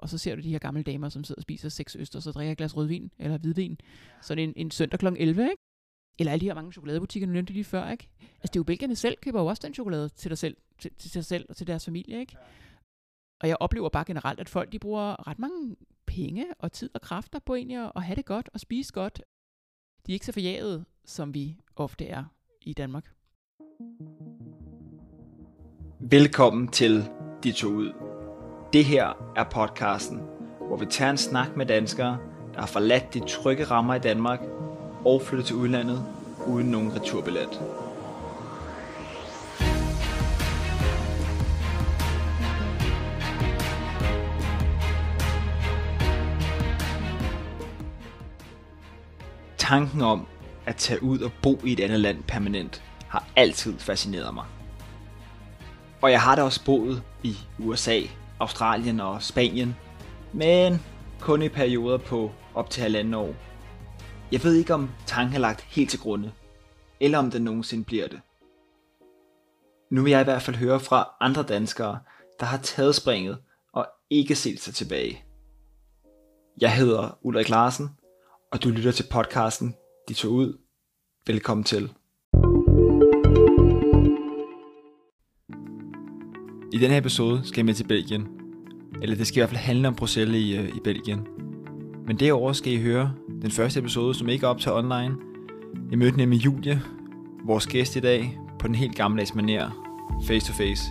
og så ser du de her gamle damer, som sidder og spiser seks østers og drikker et glas rødvin eller hvidvin. Så en, en søndag kl. 11, ikke? Eller alle de her mange chokoladebutikker, du nævnte lige før, ikke? Altså, det er jo belgierne selv, køber jo også den chokolade til dig selv, til, til sig selv og til deres familie, ikke? Og jeg oplever bare generelt, at folk de bruger ret mange penge og tid og kræfter på egentlig at, at have det godt og spise godt. De er ikke så forjaget, som vi ofte er i Danmark. Velkommen til De To Ud. Det her er podcasten, hvor vi tager en snak med danskere, der har forladt de trygge rammer i Danmark og flyttet til udlandet uden nogen returbillet. Tanken om at tage ud og bo i et andet land permanent har altid fascineret mig. Og jeg har da også boet i USA, Australien og Spanien, men kun i perioder på op til halvanden år. Jeg ved ikke om tanken er lagt helt til grunde, eller om den nogensinde bliver det. Nu vil jeg i hvert fald høre fra andre danskere, der har taget springet og ikke set sig tilbage. Jeg hedder Ulrik Larsen, og du lytter til podcasten De tog ud. Velkommen til. I den her episode skal jeg med til Belgien. Eller det skal i hvert fald handle om Bruxelles i, øh, i Belgien. Men derover skal I høre den første episode, som ikke er op til online. Jeg mødte nemlig Julie, vores gæst i dag, på den helt gammeldags manér, face to face.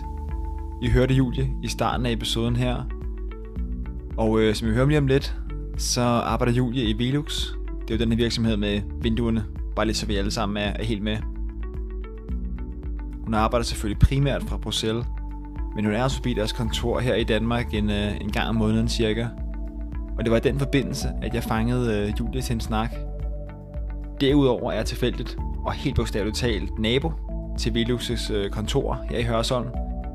I hørte Julie i starten af episoden her. Og øh, som I hører lige om lidt, så arbejder Julie i Velux. Det er jo den her virksomhed med vinduerne, bare lidt så vi alle sammen er, er helt med. Hun arbejder selvfølgelig primært fra Bruxelles, men hun er også forbi deres kontor her i Danmark en, øh, en gang om måneden cirka. Og det var i den forbindelse, at jeg fangede øh, Julie til en snak. Derudover er jeg tilfældigt og helt bogstaveligt talt nabo til Velux' øh, kontor her i Hørsholm.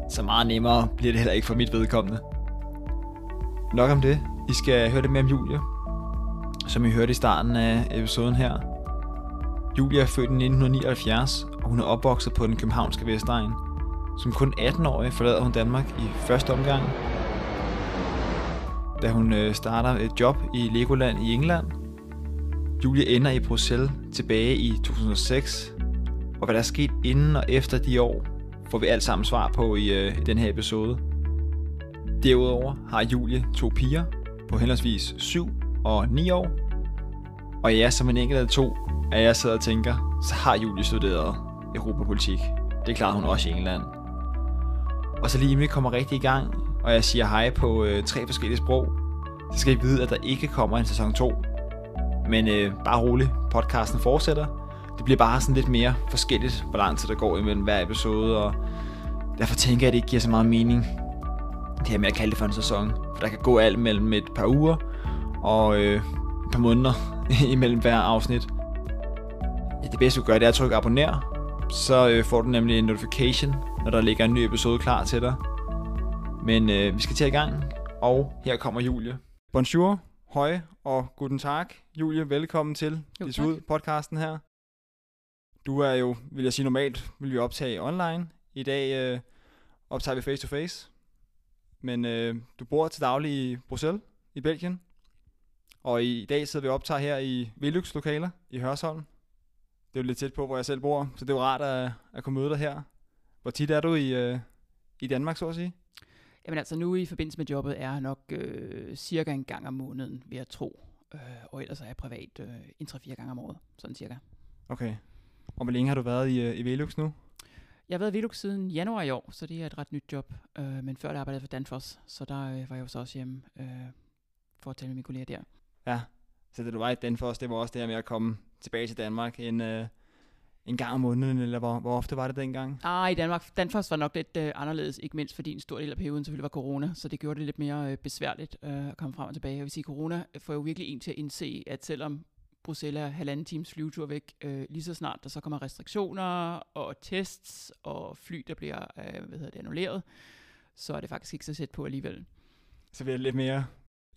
Så meget nemmere bliver det heller ikke for mit vedkommende. Nok om det. I skal høre det mere om Julie, som I hørte i starten af episoden her. Julie er født i 1979, og hun er opvokset på den københavnske Vestegn. Som kun 18-årig forlader hun Danmark i første omgang, da hun øh, starter et job i Legoland i England. Julie ender i Bruxelles tilbage i 2006, og hvad der er sket inden og efter de år, får vi alt sammen svar på i, øh, i den her episode. Derudover har Julie to piger på henholdsvis 7 og 9 år. Og ja, som en enkelt af to, at jeg sidder og tænker, så har Julie studeret europapolitik. Det klarede hun også i England. Og så lige inden vi kommer rigtig i gang, og jeg siger hej på øh, tre forskellige sprog, så skal I vide, at der ikke kommer en sæson 2. Men øh, bare rolig, podcasten fortsætter. Det bliver bare sådan lidt mere forskelligt, hvor lang tid der går imellem hver episode, og derfor tænker jeg, at det ikke giver så meget mening, det her med at kalde det for en sæson. For der kan gå alt mellem et par uger og øh, et par måneder imellem hver afsnit. Ja, det bedste du gør, det er at trykke abonner. Så øh, får du nemlig en notification, når der ligger en ny episode klar til dig. Men øh, vi skal til i gang, og her kommer Julie. Bonjour, høj og guten tag. Julie, velkommen til Jo. Ud podcasten her. Du er jo, vil jeg sige normalt, vil vi optage online. I dag øh, optager vi face to face. Men øh, du bor til daglig i Bruxelles i Belgien. Og i dag sidder vi og optager her i Velux lokaler i Hørsholm. Det er jo lidt tæt på, hvor jeg selv bor, så det er jo rart at, at kunne møde dig her. Hvor tit er du i, øh, i Danmark, så at sige? Jamen altså nu i forbindelse med jobbet er jeg nok øh, cirka en gang om måneden, vil jeg tro. Øh, og ellers er jeg privat øh, en 3-4 gange om året, sådan cirka. Okay. Og hvor længe har du været i, øh, i Velux nu? Jeg har været i Velux siden januar i år, så det er et ret nyt job. Øh, men før der arbejdede jeg for Danfoss, så der øh, var jeg jo så også hjemme øh, for at tale med mine kolleger der. Ja. Så da du var i Danfoss, det var også det her med at komme tilbage til Danmark en, øh, en gang om måneden, eller hvor, hvor ofte var det dengang? Ah, i Danmark, Danfoss var nok lidt øh, anderledes, ikke mindst fordi en stor del af perioden selvfølgelig var corona, så det gjorde det lidt mere øh, besværligt øh, at komme frem og tilbage. Jeg vil sige, corona får jo virkelig en til at indse, at selvom Bruxelles er halvanden times flyvetur væk, øh, lige så snart der så kommer restriktioner og tests og fly, der bliver øh, hvad hedder det, annulleret, så er det faktisk ikke så tæt på alligevel. Så bliver det lidt mere,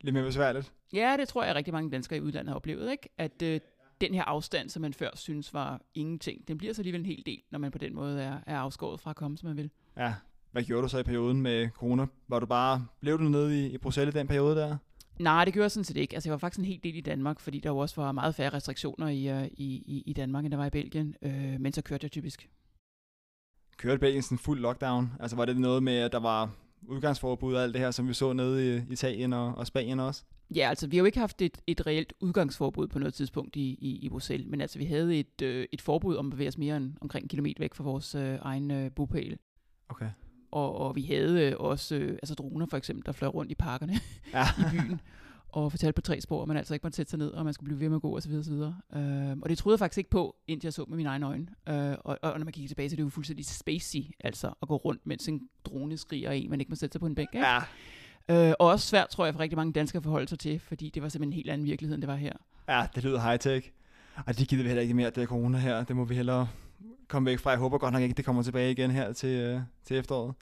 lidt mere besværligt. Ja, det tror jeg rigtig mange danskere i udlandet har oplevet, ikke? At øh, den her afstand, som man før synes var ingenting, den bliver så alligevel en hel del, når man på den måde er, er afskåret fra at komme, som man vil. Ja, Hvad gjorde du så i perioden med corona? Var du bare, blev du nede i, i Bruxelles i den periode der? Nej, det gjorde jeg sådan set ikke. Altså, jeg var faktisk en hel del i Danmark, fordi der jo også var meget færre restriktioner i, uh, i, i, i Danmark, end der var i Belgien. Øh, men så kørte jeg typisk. Kørte Belgien sådan fuld lockdown? Altså var det noget med, at der var udgangsforbud og alt det her, som vi så nede i Italien og, og Spanien også? Ja, altså vi har jo ikke haft et, et reelt udgangsforbud på noget tidspunkt i, i, i Bruxelles, men altså vi havde et, øh, et forbud om at bevæge os mere end omkring en kilometer væk fra vores øh, egen øh, bopæl. Okay. Og, og vi havde øh, også øh, altså droner for eksempel, der fløj rundt i parkerne Ja. i byen og fortalte på tre spor, at man altså ikke måtte sætte sig ned, og man skulle blive ved med at gå osv. osv. Øh, og det troede jeg faktisk ikke på, indtil jeg så med mine egne øjne. Øh, og, og når man kigger tilbage, så er det jo fuldstændig spacey, altså at gå rundt, mens en drone skriger en, man ikke må sætte sig på en bænk. Ikke? Ja, Øh, og også svært, tror jeg, for rigtig mange danskere forholde sig til, fordi det var simpelthen en helt anden virkelighed, end det var her. ja, det lyder high-tech. Og det gider vi heller ikke mere, det er corona her. Det må vi hellere komme væk fra. Jeg håber godt nok ikke, det kommer tilbage igen her til, øh, til efteråret.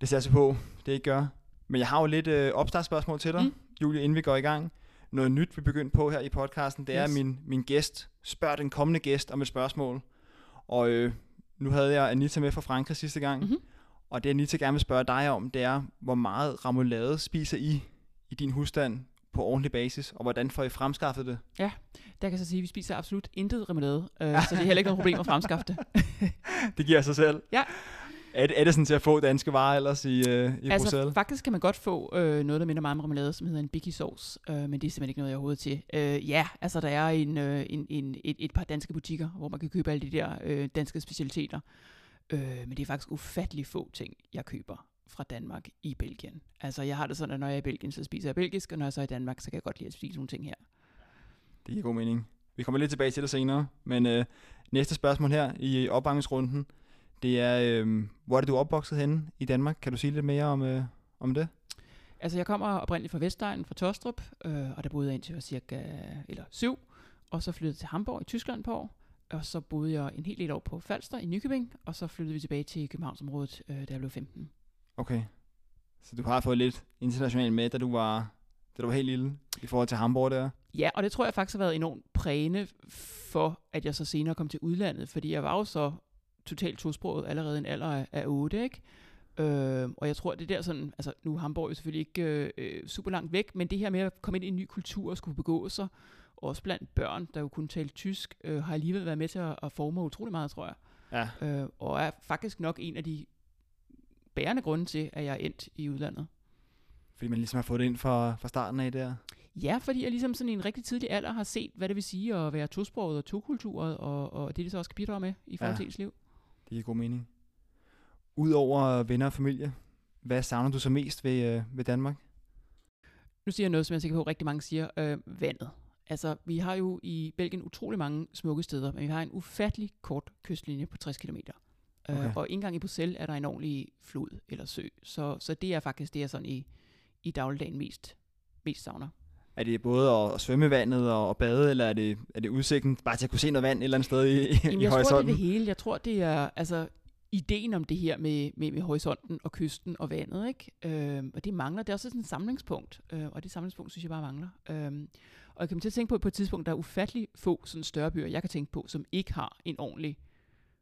Det ser jeg på, det ikke gør. Men jeg har jo lidt øh, opstartsspørgsmål til dig, Mm. Julie, inden vi går i gang. Noget nyt, vi begyndte på her i podcasten, det er, Yes. at min, min gæst spørger den kommende gæst om et spørgsmål. Og øh, nu havde jeg Anita med fra Frankrig sidste gang. Mhm. Og det Anita gerne vil spørge dig om, det er, hvor meget remoulade spiser I i din husstand på ordentlig basis, og hvordan får I fremskaffet det? Der kan jeg så sige, at vi spiser absolut intet remoulade, øh, så det er heller ikke noget problem at fremskaffe det. Det giver sig selv. Ja. Er det, er det sådan til at få danske varer ellers i, øh, i altså Bruxelles? faktisk kan man godt få øh, noget, der minder meget om remoulade, som hedder en biggie sauce, øh, men det er simpelthen ikke noget, jeg har overhovedet til. Øh, ja, altså der er en, øh, en, en, et, et par danske butikker, hvor man kan købe alle de der øh, danske specialiteter. Øh, men det er faktisk ufattelig få ting, jeg køber fra Danmark i Belgien. Altså jeg har det sådan, at når jeg er i Belgien, så spiser jeg belgisk, og når jeg så er i Danmark, så kan jeg godt lide at spise nogle ting her. Det giver god mening. Vi kommer lidt tilbage til det senere, men øh, næste spørgsmål her i opbangningsrunden, det er, øh, hvor er det du er opvokset henne i Danmark? Kan du sige lidt mere om, øh, om det? Altså, jeg kommer oprindeligt fra Vestegnen, fra Tostrup, øh, og der boede jeg indtil jeg var cirka eller syv, og så flyttede til Hamburg i Tyskland på år, og så boede jeg en hel del år på Falster i Nykøbing, og så flyttede vi tilbage til Københavnsområdet, øh, da jeg blev 15. Okay. Så du har fået lidt internationalt med, da du var, da du var helt lille, i forhold til Hamburg der? Ja, og det tror jeg faktisk har været enormt prægende for, at jeg så senere kom til udlandet, fordi jeg var jo så totalt tosproget allerede i en alder af, af 8, ikke? Øh, og jeg tror, det der sådan, altså nu er Hamburg jo selvfølgelig ikke øh, øh, super langt væk, men det her med at komme ind i en ny kultur og skulle begå sig, også blandt børn, der jo kun talte tysk, øh, har alligevel været med til at, at forme utrolig meget, tror jeg. Ja. Øh, og er faktisk nok en af de bærende grunde til, at jeg er endt i udlandet. Fordi man ligesom har fået det ind fra, fra starten af der. Ja, fordi jeg ligesom sådan i en rigtig tidlig alder har set, hvad det vil sige at være tosproget og tokulturet, og, og det, det så også kan bidrage med i forhold Ja. til ens liv. Det giver god mening. Udover venner og familie, hvad savner du så mest ved, øh, ved Danmark? Nu siger jeg noget, som jeg er sikker på, at rigtig mange siger, øh, vandet. Altså, vi har jo i Belgien utrolig mange smukke steder, men vi har en ufattelig kort kystlinje på 60 km. Okay. Øh, og engang i Bruxelles er der en ordentlig flod eller sø. Så, så det er faktisk det, jeg sådan i, i dagligdagen mest, mest savner. Er det både at, svømme i vandet og, bade, eller er det, er det udsigten bare til at kunne se noget vand et eller andet sted i, Jamen, i jeg tror, det er horisonten? det hele. Jeg tror, det er altså ideen om det her med, med, med horisonten og kysten og vandet, ikke? Øhm, og det mangler. Det er også sådan et samlingspunkt, øh, og det samlingspunkt synes jeg bare mangler. Øhm, og jeg kommer til at tænke på, at på et tidspunkt, der er ufattelig få sådan større byer, jeg kan tænke på, som ikke har en ordentlig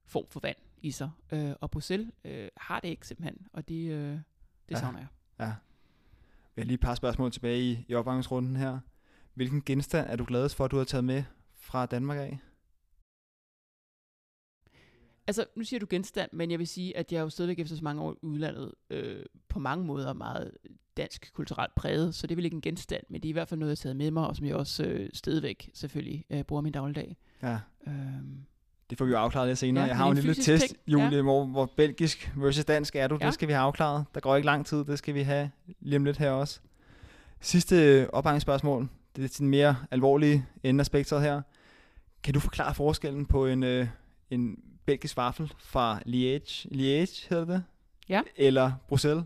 form for vand i sig. Øh, og Bruxelles øh, har det ikke simpelthen, og det, øh, det Ja. savner jeg. Ja. Vi har lige et par spørgsmål tilbage i, i opvangningsrunden her. Hvilken genstand er du gladest for, at du har taget med fra Danmark af? Altså, nu siger du genstand, men jeg vil sige, at jeg er jo stadigvæk efter så mange år i udlandet øh, på mange måder meget dansk kulturelt præget, så det er vel ikke en genstand, men det er i hvert fald noget, jeg har taget med mig, og som jeg også øh, stadigvæk selvfølgelig øh, bruger min dagligdag. Ja, Øhm, det får vi jo afklaret lidt senere. Ja, jeg har jo en lille test, ting, Julie, ja. hvor, hvor belgisk versus dansk er du. Ja. Det skal vi have afklaret. Der går ikke lang tid, det skal vi have lige om lidt her også. Sidste opvangningsspørgsmål. Det er til den mere alvorlige ende af spektret her. Kan du forklare forskellen på en, øh, en belgisk vaffel fra Liège, Liège hedder det? Ja. Eller Bruxelles?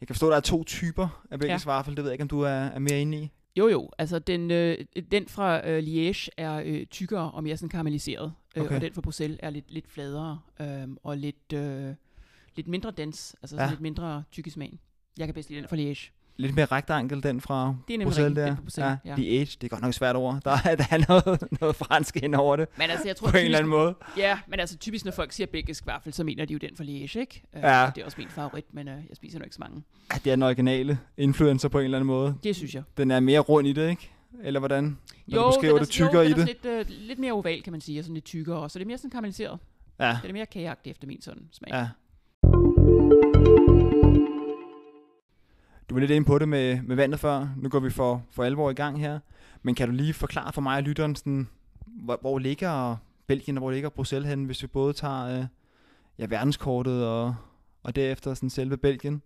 Jeg kan forstå, at der er to typer af belgisk Ja. vaffel. Det ved jeg ikke, om du er, er mere inde i. jo jo, altså den, øh, den fra øh, Liège er øh, tykkere og mere sådan karamelliseret, øh, Okay. og den fra Bruxelles er lidt, lidt fladere øh, og lidt, øh, lidt mindre dens, altså Ja. lidt mindre tyk i smagen. Jeg kan bedst lide den fra Liège. Lidt mere rektankel, den fra Det er Bruxelles der. den Bruxelles, ja, ja. The Age, det er godt nok svært ord. Der er, der er noget, noget fransk ind over det, Men altså, jeg tror, på en eller typisk, anden måde. Ja, men altså typisk, når folk siger belgisk vaffel, så mener de jo den fra Liège, ikke? Øh, Ja. Det er også min favorit, men øh, jeg spiser nok ikke så mange. Ja, det er den originale influencer på en eller anden måde. Det synes jeg. Den er mere rund i det, ikke? Eller hvordan? Når du den beskriver er, det tykkere jo, i det. lidt, øh, lidt mere oval, kan man sige, og sådan lidt tykkere, og så det er mere sådan karamelliseret. Ja, Det er mere kageagtigt efter min sådan smag. ja. Du var lidt inde på det med, med vandet før. Nu går vi for, for alvor i gang her. Men kan du lige forklare for mig og lytteren, sådan, hvor, hvor ligger Belgien og hvor ligger Bruxelles hen, hvis vi både tager øh, ja, verdenskortet og, og derefter sådan selve Belgien?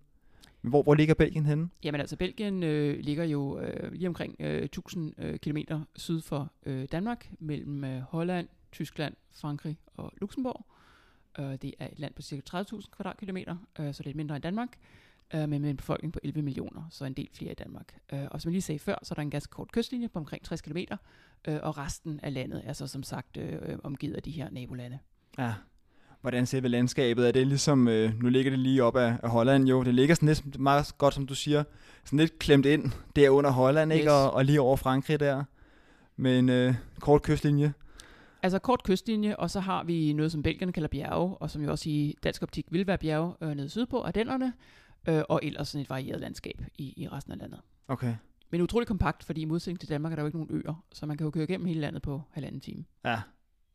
Men Hvor, hvor ligger Belgien henne? Jamen altså, Belgien øh, ligger jo øh, lige omkring øh, 1000 øh, km syd for øh, Danmark, mellem øh, Holland, Tyskland, Frankrig og Luxembourg. Øh, det er et land på cirka 30.000 kvadratkilometer, øh, så lidt mindre end Danmark, øh, men med en befolkning på 11 millioner, så en del flere i Danmark. Øh, og som jeg lige sagde før, så er der en ganske kort kystlinje på omkring 60 km, øh, og resten af landet er så som sagt øh, øh, omgivet af de her nabolande. Ja. Hvordan selve landskabet? Er det ligesom, øh, nu ligger det lige op af, af Holland jo, det ligger sådan lidt meget godt, som du siger, sådan lidt klemt ind der under Holland, ikke? Yes. Og, og lige over Frankrig der, med en øh, kort kystlinje. Altså kort kystlinje, og så har vi noget, som Belgien kalder bjerge, og som jo også i dansk optik vil være bjerge øh, nede sydpå, Ardennerne, øh, og ellers sådan et varieret landskab i, i resten af landet. Okay. Men utroligt kompakt, fordi i modsætning til Danmark er der jo ikke nogen øer, så man kan jo køre igennem hele landet på halvanden time. Ja,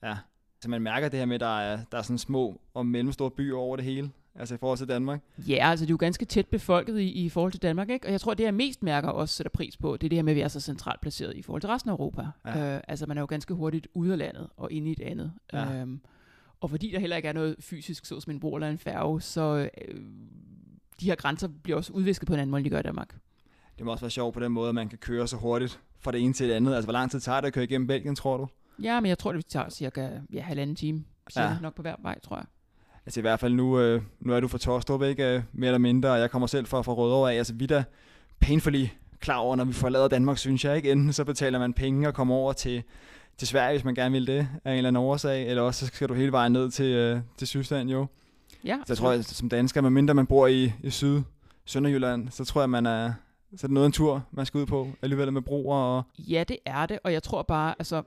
ja. Så man mærker det her med, at der er, der er sådan små og mellemstore byer over det hele, altså i forhold til Danmark. Ja, altså det er jo ganske tæt befolket i, i forhold til Danmark, ikke? Og jeg tror, det jeg mest mærker og også sætter pris på, det er det her med, at vi er så centralt placeret i forhold til resten af Europa. Ja. Øh, altså man er jo ganske hurtigt ude af landet og inde i et andet. Ja. Øhm, og fordi der heller ikke er noget fysisk, så som en bro eller en færge, så øh, de her grænser bliver også udvisket på en anden måde, end de gør i Danmark. Det må også være sjovt på den måde, at man kan køre så hurtigt fra det ene til det andet. Altså, hvor lang tid tager det at køre igennem Belgien, tror du? Ja, men jeg tror, det tager cirka ja, halvanden time. Cirka Ja. nok på hver vej, tror jeg. Altså i hvert fald nu, øh, nu er du fra Torstrup, ikke? Øh, Mere eller mindre, og jeg kommer selv fra, fra Rødovre af. Altså vi er da painfully klar over, når vi forlader Danmark, synes jeg, ikke? Enten så betaler man penge og kommer over til, til Sverige, hvis man gerne vil det, af en eller anden årsag, eller også så skal du hele vejen ned til, øh, til Sydland, jo. Ja, Så jeg tror, at som dansker, medmindre man bor i, i Syd, Sønderjylland, så tror jeg, man er, så er det noget en tur, man skal ud på, alligevel med broer og... Ja, det er det, og jeg tror bare, altså,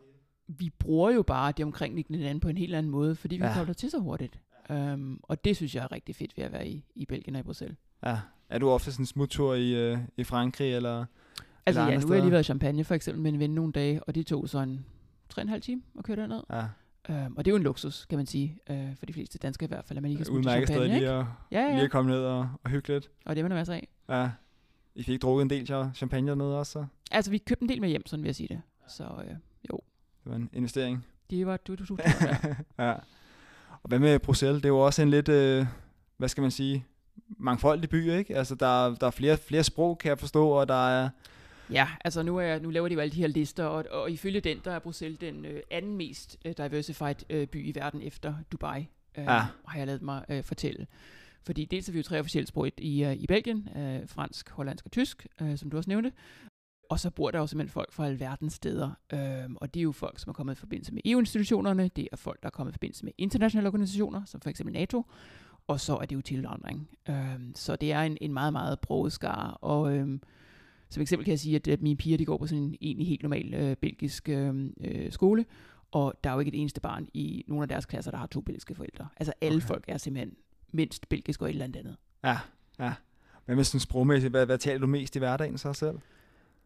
vi bruger jo bare de omkringliggende lande på en helt anden måde, fordi vi Ja. kommer til så hurtigt. Um, og det synes jeg er rigtig fedt ved at være i, i Belgien og i Bruxelles. Ja. Er du ofte sådan en smuttur i, øh, i Frankrig, eller... Altså Eller ja, nu har jeg lige været i Champagne for eksempel med en ven nogle dage, og det tog så en 3,5 time at køre derned. Ja, Um, og det er jo en luksus, kan man sige, uh, for de fleste danskere i hvert fald, at man lige kan til udmærket Champagne, lige ikke? at, Ja, ja, lige at komme ned og, og hygge lidt. Og det er man masser af. Ja. I fik drukket en del cha- champagne dernede også, så Altså, vi købte en del med hjem, sådan vil jeg sige det. Så uh, jo, det var en investering. det var du, du, du, ja. Og hvad med Bruxelles? Det er jo også en lidt, øh, hvad skal man sige, mangfoldig by, ikke? Altså, der, der er flere, flere sprog, kan jeg forstå, og der er... Ja, altså nu, er, nu laver de jo alle de her lister, og, og ifølge den, der er Bruxelles den øh, anden mest øh, diversified øh, by i verden efter Dubai, øh, Ja. har jeg lavet mig øh, fortælle. Fordi dels er vi jo tre officielle sprog i, øh, i Belgien, øh, fransk, hollandsk og tysk, øh, som du også nævnte. Og så bor der jo simpelthen folk fra alverdens steder. Øh, og det er jo folk, som er kommet i forbindelse med EU-institutionerne, det er folk, der er kommet i forbindelse med internationale organisationer, som for eksempel NATO, og så er det jo tilvandring. Øh, så det er en, en meget, meget broget skare, og... Øh, som eksempel kan jeg sige, at, at mine piger de går på sådan en egentlig helt normal øh, belgisk øh, øh, skole, og der er jo ikke et eneste barn i nogle af deres klasser, der har to belgiske forældre. Altså alle Okay. folk er simpelthen mindst belgisk og et eller andet andet. Ja, ja. Hvad med sådan sprogmæssigt? Hvad, hvad taler du mest i hverdagen så selv?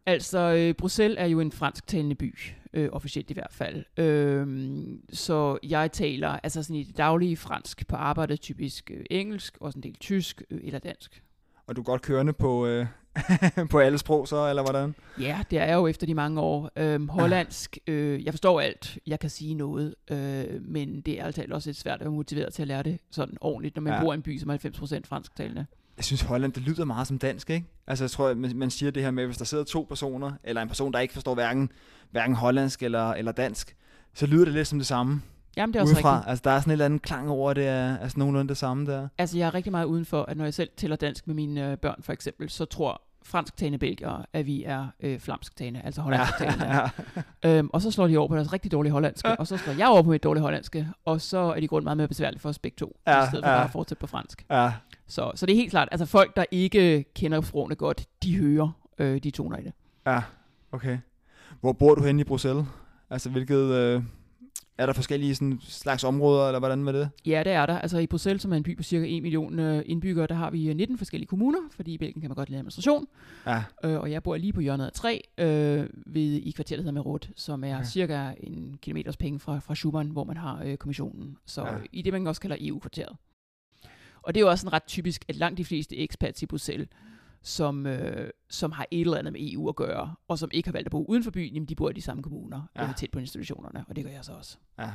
Altså, øh, Bruxelles er jo en fransktalende by, øh, officielt i hvert fald. Øhm, så jeg taler altså sådan i det daglige fransk på arbejdet, typisk øh, engelsk, også en del tysk øh, eller dansk. Og du er godt kørende på, øh, på alle sprog så, eller hvordan? Ja, det er jeg jo efter de mange år. Øhm, hollandsk, øh, jeg forstår alt, jeg kan sige noget, øh, men det er altså også lidt svært at være motiveret til at lære det sådan ordentligt, når man Ja. bor i en by, som er 90% fransktalende. Jeg synes, Holland, det lyder meget som dansk, ikke? Altså, jeg tror, man, man siger det her med, hvis der sidder to personer, eller en person, der ikke forstår hverken, hverken hollandsk eller, eller dansk, så lyder det lidt som det samme Jamen, det er også udefra. rigtigt. Altså, der er sådan en eller anden klang over, det er altså nogenlunde det samme der. Altså, jeg er rigtig meget udenfor, at når jeg selv tæller dansk med mine øh, børn, for eksempel, så tror fransktalende belgere, at vi er øh, flamsktalende, altså hollandsktalende. ja. Øhm, og så slår de over på deres rigtig dårlige hollandske, og så slår jeg over på mit dårlige hollandske, og så er de grund meget mere besværligt for os begge to, Ja, i stedet for ja. bare at fortsætte på fransk. ja. Så, så det er helt klart, altså folk, der ikke kender sprogene godt, de hører øh, de toner i det. Ja, okay. Hvor bor du henne i Bruxelles? Altså, hvilket... Øh, er der forskellige sådan, slags områder, eller hvordan med det? Ja, det er der. Altså i Bruxelles, som er en by på cirka 1 million øh, indbyggere, der har vi øh, 19 forskellige kommuner, fordi i Belgien kan man godt lide administration. Ja, Øh, og jeg bor lige på hjørnet af 3 øh, ved, i kvarteret, der hedder Merot, som er okay. cirka en kilometers penge fra, fra Schumann, hvor man har øh, kommissionen. Så Ja. ja. i det, man også kalder EU-kvarteret. Og det er jo også en ret typisk, at langt de fleste expats i Bruxelles, som, øh, som har et eller andet med EU at gøre, og som ikke har valgt at bo uden for byen, jamen de bor i de samme kommuner, Ja. ja. tæt på institutionerne, og det gør jeg så også. ja.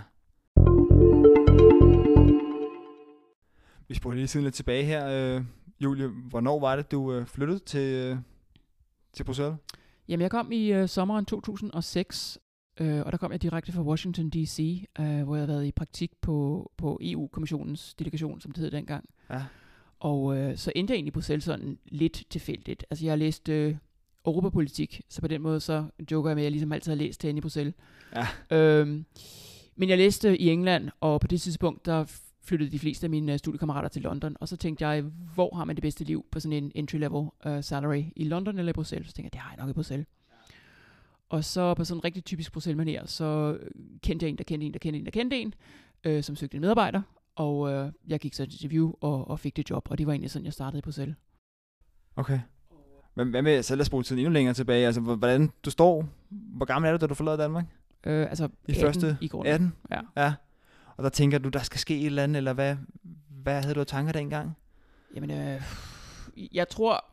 Vi spoler lige tiden lidt tilbage her. Øh, Julie, hvornår var det, du øh, flyttede til, øh, til Bruxelles? Jamen, jeg kom i øh, sommeren 2006, øh, og der kom jeg direkte fra Washington D.C., øh, hvor jeg havde været i praktik på, på EU-kommissionens delegation, som det hed dengang. Ja. Og øh, så endte jeg egentlig i Bruxelles sådan lidt tilfældigt. Altså, jeg har læst øh, europapolitik, så på den måde så joker jeg med, at jeg ligesom altid har læst herinde i Bruxelles. Ja. Øhm, men jeg læste i England, og på det tidspunkt, der flyttede de fleste af mine øh, studiekammerater til London, og så tænkte jeg, hvor har man det bedste liv på sådan en entry-level uh, salary? I London eller i Bruxelles? Så tænkte jeg, det har jeg nok i Bruxelles. Og så på sådan en rigtig typisk bruxelles her, så kendte jeg en, der kendte en, der kendte en, der kendte en, øh, som søgte en medarbejder, og øh, jeg gik så til interview og, og fik det job, og det var egentlig sådan, jeg startede i Bruxelles. Okay. Hvad, hvad med, så lad os bruge tiden endnu længere tilbage. Altså, hvor- hvordan du står, hvor gammel er du, da du forlader Danmark? Øh, altså I 18 første i grunden. 18? Ja. ja. Og der tænker du, der skal ske et eller andet, eller hvad, hvad havde du af tanker dengang? Jamen, øh, jeg tror...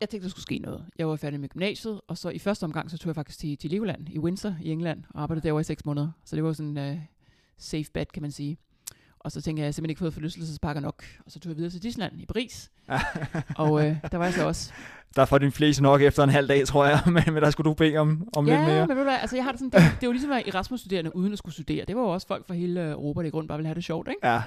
Jeg tænkte, der skulle ske noget. Jeg var færdig med gymnasiet, og så i første omgang, så tog jeg faktisk til, til Legoland i Windsor i England, og arbejdede derovre i seks måneder. Så det var sådan uh, safe bet, kan man sige. Og så tænkte jeg, jeg har simpelthen ikke fået forlystelsespakker nok. Og så tog jeg videre til Disneyland i Paris, og øh, der var jeg så også. der får din flest nok efter en halv dag, tror jeg, men, men der skulle du bede om, om ja, lidt mere. men ved du hvad, altså jeg har det sådan, det, det er jo ligesom at være Erasmus-studerende uden at skulle studere. Det var jo også folk fra hele Europa, der i grund bare ville have det sjovt, ikke? Ja,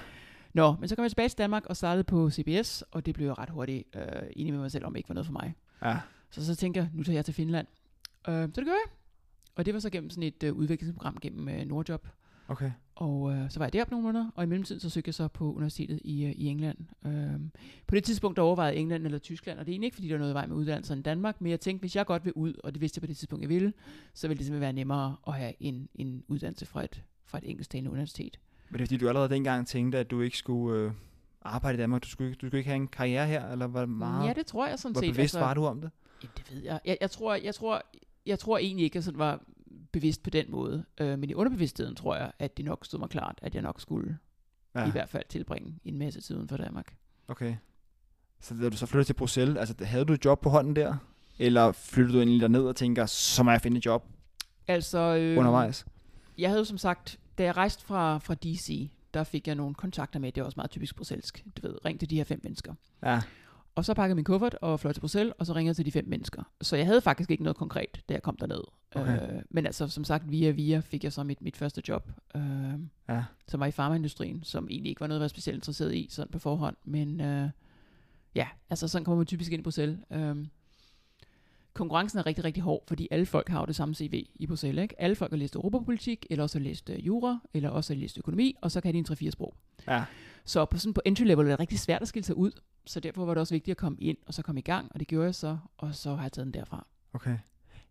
Nå, men så kom jeg tilbage til Danmark og startede på CBS, og det blev jeg ret hurtigt øh, enig med mig selv om, det ikke var noget for mig. ja, Så så tænkte jeg, nu tager jeg til Finland. Øh, så det gør jeg. Og det var så gennem sådan et øh, udviklingsprogram gennem øh, Nordjob. okay. Og øh, så var jeg deroppe nogle måneder, og i mellemtiden så søgte jeg så på universitetet i, øh, i England. Øh, på det tidspunkt der overvejede England eller Tyskland, og det er egentlig ikke, fordi der er noget i vej med uddannelser i Danmark, men jeg tænkte, hvis jeg godt vil ud, og det vidste jeg på det tidspunkt, jeg ville, så ville det simpelthen være nemmere at have en, en uddannelse fra et, fra et engelsktalende universitet. Men det er fordi, du allerede dengang tænkte, at du ikke skulle øh, arbejde i Danmark. Du skulle, ikke- du skulle ikke have en karriere her, eller var meget... Ja, det tror jeg sådan hvor set. bevidst var du om det? Jamen, det ved jeg. Jeg, jeg, tror, jeg, tror, jeg tror egentlig ikke, at jeg sådan var bevidst på den måde. Øh, men i underbevidstheden tror jeg, at det nok stod mig klart, at jeg nok skulle ja. i hvert fald tilbringe en masse tid uden for Danmark. Okay. Så da du så flyttede til Bruxelles, altså havde du et job på hånden der? Eller flyttede du egentlig derned og tænker, så må jeg finde et job Altså, øh, undervejs? jeg havde jo som sagt, da jeg rejste fra, fra DC, der fik jeg nogle kontakter med, det er også meget typisk bruxellesk, du ved, ring til de her fem mennesker. Ja, Og så pakkede min kuffert og fløj til Bruxelles, og så ringede jeg til de fem mennesker. Så jeg havde faktisk ikke noget konkret, da jeg kom derned. Okay. Øh, men altså, som sagt, via via fik jeg så mit, mit første job. Øh, ja. som var i farmaindustrien, som egentlig ikke var noget, jeg var specielt interesseret i sådan på forhånd. Men øh, ja, altså sådan kommer man typisk ind i Bruxelles. Øhm, konkurrencen er rigtig, rigtig hård, fordi alle folk har jo det samme CV i Bruxelles. Ikke? Alle folk har læst europapolitik, eller også har læst øh, jura, eller også har læst økonomi, og så kan de en 3-4 sprog. Ja, Så på, sådan på entry level er det rigtig svært at skille sig ud, så derfor var det også vigtigt at komme ind, og så komme i gang, og det gjorde jeg så, og så har jeg taget den derfra. okay.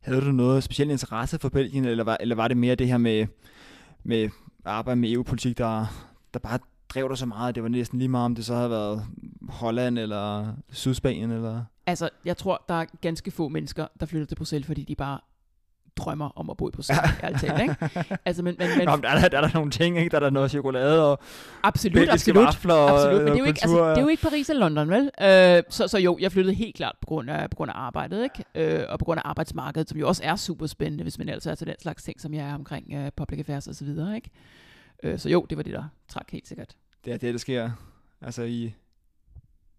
Havde du noget speciel interesse for Belgien, eller var, eller var det mere det her med, med arbejde med EU-politik, der, der bare drev dig så meget, det var næsten lige meget, om det så havde været Holland eller Sydspanien, eller... Altså, jeg tror, der er ganske få mennesker, der flytter til Bruxelles, fordi de bare drømmer om at bo i Bruxelles, ærligt talt, ikke? Altså, men, men, men Nå, men der, er, der, der er nogle ting, ikke? Der er der noget chokolade og absolut, absolut. vafler Absolut, men det er, jo noget ikke, altså, det er jo ikke Paris eller London, vel? Øh, så, så jo, jeg flyttede helt klart på grund af, på grund af arbejdet, ikke? Øh, og på grund af arbejdsmarkedet, som jo også er super spændende, hvis man altså er til den slags ting, som jeg er omkring øh, public affairs og så videre, ikke? Øh, så jo, det var det, der trak helt sikkert. Det er det, der sker altså i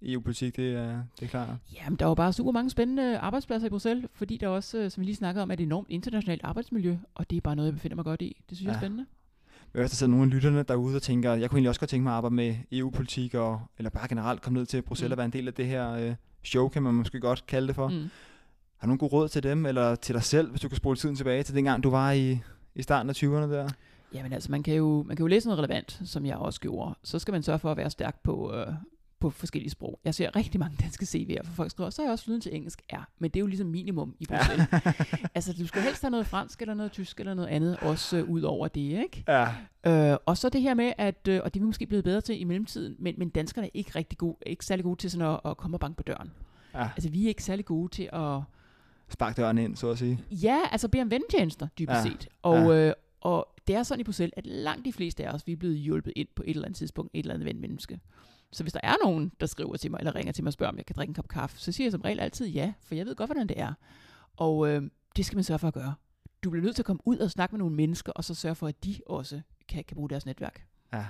EU-politik, det er, det er klart. Jamen, der var bare super mange spændende arbejdspladser i Bruxelles, fordi der også, øh, som vi lige snakkede om, er et enormt internationalt arbejdsmiljø, og det er bare noget, jeg befinder mig godt i. Det synes ja. jeg er spændende. Hvis der sidder nogle af lytterne derude og tænker, jeg kunne egentlig også godt tænke mig at arbejde med EU-politik, og, eller bare generelt komme ned til Bruxelles Mm. og være en del af det her øh, show, kan man måske godt kalde det for. Mm. Mm. Har du nogle gode råd til dem, eller til dig selv, hvis du kan spole tiden tilbage til dengang, du var i, i starten af 20'erne der? Jamen altså, man kan, jo, man kan jo læse noget relevant, som jeg også gjorde. Så skal man sørge for at være stærk på, øh, på forskellige sprog. Jeg ser rigtig mange danske CV'er, for folk skriver, så er jeg også flydende til engelsk. Ja, men det er jo ligesom minimum i Bruxelles. Ja. altså, du skal helst have noget fransk, eller noget tysk, eller noget andet, også øh, ud over det, ikke? Ja. Øh, og så det her med, at, øh, og det er vi måske blevet bedre til i mellemtiden, men, men danskerne er ikke rigtig gode, ikke særlig gode til sådan at, at komme og banke på døren. Ja. Altså, vi er ikke særlig gode til at... Spark døren ind, så at sige. Ja, altså bede om vennetjenester, dybest Ja. set. Og, øh, og det er sådan i Bruxelles, at langt de fleste af os, vi er blevet hjulpet ind på et eller andet tidspunkt, et eller andet venmenneske. Så hvis der er nogen, der skriver til mig, eller ringer til mig og spørger, om jeg kan drikke en kop kaffe, så siger jeg som regel altid ja, for jeg ved godt, hvordan det er. Og øh, det skal man sørge for at gøre. Du bliver nødt til at komme ud og snakke med nogle mennesker, og så sørge for, at de også kan, kan bruge deres netværk. Ja.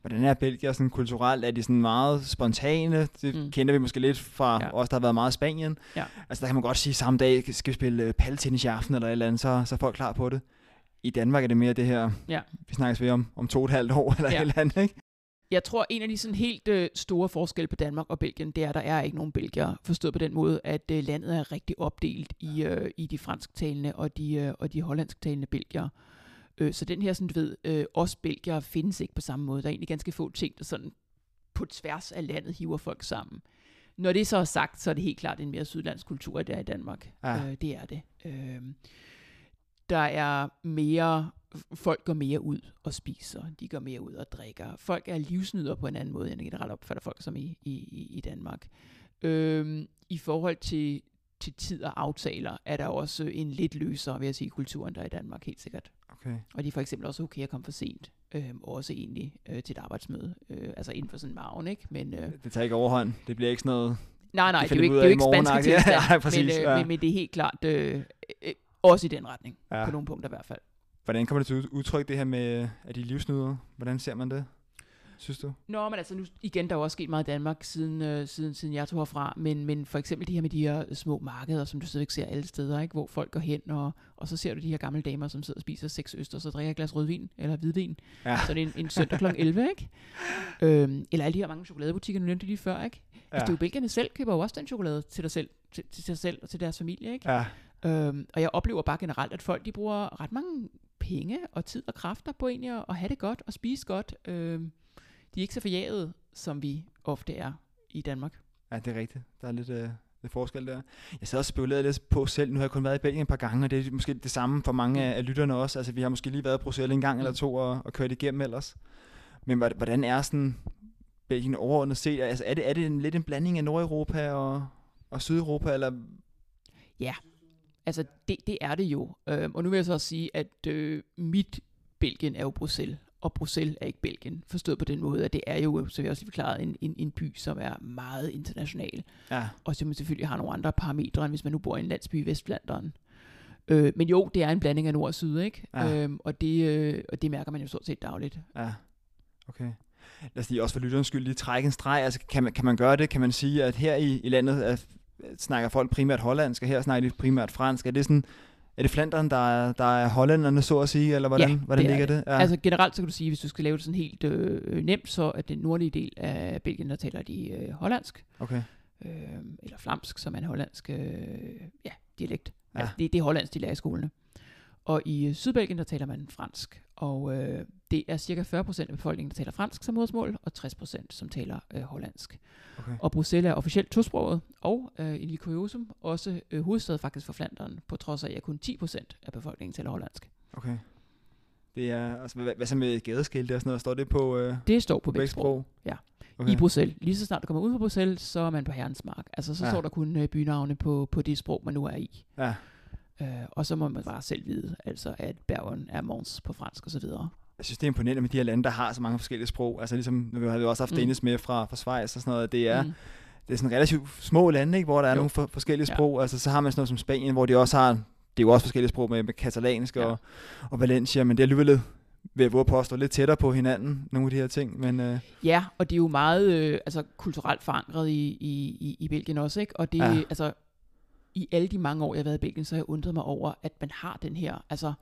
Hvordan er Belgier sådan kulturelt? Er de sådan meget spontane? Det Mm. kender vi måske lidt fra Ja. os, der har været meget i Spanien. Ja. Altså der kan man godt sige, samme dag skal vi spille øh, paddeltennis i aften eller et eller andet, så, så er folk klar på det. I Danmark er det mere det her, Ja. vi snakkes ved om, om to og et halvt år eller Ja. et eller andet, ikke? Jeg tror, en af de sådan helt øh, store forskelle på Danmark og Belgien, det er, at der er ikke nogen belgier, forstået på den måde, at øh, landet er rigtig opdelt i, øh, i de fransktalende og de, øh, og de hollandsktalende belgier. Øh, så den her, sådan, du ved, øh, os belgier findes ikke på samme måde. Der er egentlig ganske få ting, der sådan på tværs af landet hiver folk sammen. Når det så er sagt, så er det helt klart en mere sydlandsk kultur, det er i Danmark. Ja. Øh, det er det. Øh, der er mere, folk går mere ud og spiser, de går mere ud og drikker. Folk er livsnyder på en anden måde, end jeg generelt opfatter folk som i, i, i- Danmark. Øhm, I forhold til, til tid og aftaler, er der også en lidt løsere, vil jeg sige, kultur, end der er i Danmark, helt sikkert. Okay. Og de er for eksempel også okay at komme for sent, øhm, også egentlig øh, til et arbejdsmøde, øh, altså inden for sådan en maven, ikke? Men, øh, Det tager ikke overhånd. Det bliver ikke sådan noget... nej, nej, Det det, er jo ikke, det er jo ikke spanske ikke? Ja, tilstand, nej, præcis, men, øh, ja. men, men det er helt klart øh, øh, også i den retning, Ja. ja. på nogle punkter i hvert fald. Hvordan kommer det til ud- udtryk, det her med, at de er livsnyder? Hvordan ser man det, synes du? Nå, men altså nu, igen, der er jo også sket meget i Danmark, siden, øh, siden, siden jeg tog herfra, men, men for eksempel de her med de her små markeder, som du stadigvæk ser alle steder, ikke? hvor folk går hen, og, og så ser du de her gamle damer, som sidder og spiser seks øster, så drikker et glas rødvin, eller hvidvin, Ja. så det er en, en søndag kl. 11, ikke? Øhm, eller alle de her mange chokoladebutikker, du nævnte lige før, ikke? Ja. Altså, det er jo belgierne selv, køber jo også den chokolade til dig selv, til, til sig selv og til deres familie, ikke? Ja. Øhm, og jeg oplever bare generelt, at folk de bruger ret mange penge og tid og kræfter på egentlig at, at have det godt og spise godt. Øhm, de er ikke så forjaget, som vi ofte er i Danmark. Ja, det er rigtigt. Der er lidt, øh, lidt forskel der. Jeg sad og spekuleret lidt på selv. Nu har jeg kun været i Belgien et par gange, og det er måske det samme for mange af, af lytterne også. Altså, vi har måske lige været i Bruxelles en gang eller to og, og kørt igennem ellers. Men hvor- hvordan er sådan Belgien overordnet set? Altså, er det, er det en, lidt en blanding af Nordeuropa og, og Sydeuropa, eller Altså, det, det er det jo. Øhm, og nu vil jeg så også sige, at øh, mit Belgien er jo Bruxelles, og Bruxelles er ikke Belgien. Forstået på den måde, at det er jo, så vi også lige forklaret, en, en, en by, som er meget international. ja, Og som selvfølgelig har nogle andre parametre, end hvis man nu bor i en landsby i Vestflanderen. Øh, men jo, det er en blanding af nord og syd, ikke? Ja. Øhm, og, det, øh, og det mærker man jo stort set dagligt. ja, okay. Lad os lige også for lytterens skyld lige trække en streg. Altså, kan man, kan man gøre det? Kan man sige, at her i, i landet er, snakker folk primært hollandsk, og her snakker de primært fransk? Er det sådan... Er det Flandern, der er, der er hollænderne, så at sige, eller hvordan, Ja, hvordan det er ligger det? Ja. Altså generelt så kan du sige, hvis du skal lave det sådan helt øh, nemt, så er den nordlige del af Belgien, der taler de øh, hollandsk, Okay. øh, eller flamsk, som er en hollandsk øh, ja, dialekt. Ja. Altså, det, det er hollandsk, de lærer i skolerne. Og i øh, Sydbelgien, der taler man fransk. Og øh, det er cirka 40% af befolkningen, der taler fransk som modersmål, og 60% som taler øh, hollandsk. okay. Og Bruxelles er officielt tosproget, og øh, i Kuriosum også øh, hovedstad faktisk for Flandern, på trods af, at kun 10% af befolkningen taler hollandsk. Okay. Det er, altså, hvad, hvad så med gadeskilte og sådan noget? Står det på, øh, Det står på på begge begge sprog. sprog? Ja. Okay. i Bruxelles. Lige så snart du kommer ud fra Bruxelles, så er man på herrens mark. Altså, så Ja. står der kun øh, bynavne på, på det sprog, man nu er i. Ja. Øh, og så må man bare selv vide, altså at Bergen er Mons på fransk osv. Jeg synes, det er imponerende med de her lande, der har så mange forskellige sprog. Altså ligesom, nu har vi også haft Mm. Dennis med fra, fra Schweiz og sådan noget. Det er, Mm. det er sådan relativt små lande, ikke, hvor der er Jo. nogle for, forskellige Ja. sprog. Altså, så har man sådan noget som Spanien, hvor de også har, det er jo også forskellige sprog med, med katalansk Ja. og, og Valencia, men det er alligevel ved at påstå lidt tættere på hinanden, nogle af de her ting. Men øh, Ja, og det er jo meget øh, altså, kulturelt forankret i, i, i, i Belgien også, ikke? Og det, Ja. ja. altså, i alle de mange år, jeg har været i Belgien, så har jeg undret mig over, at man har den her, altså,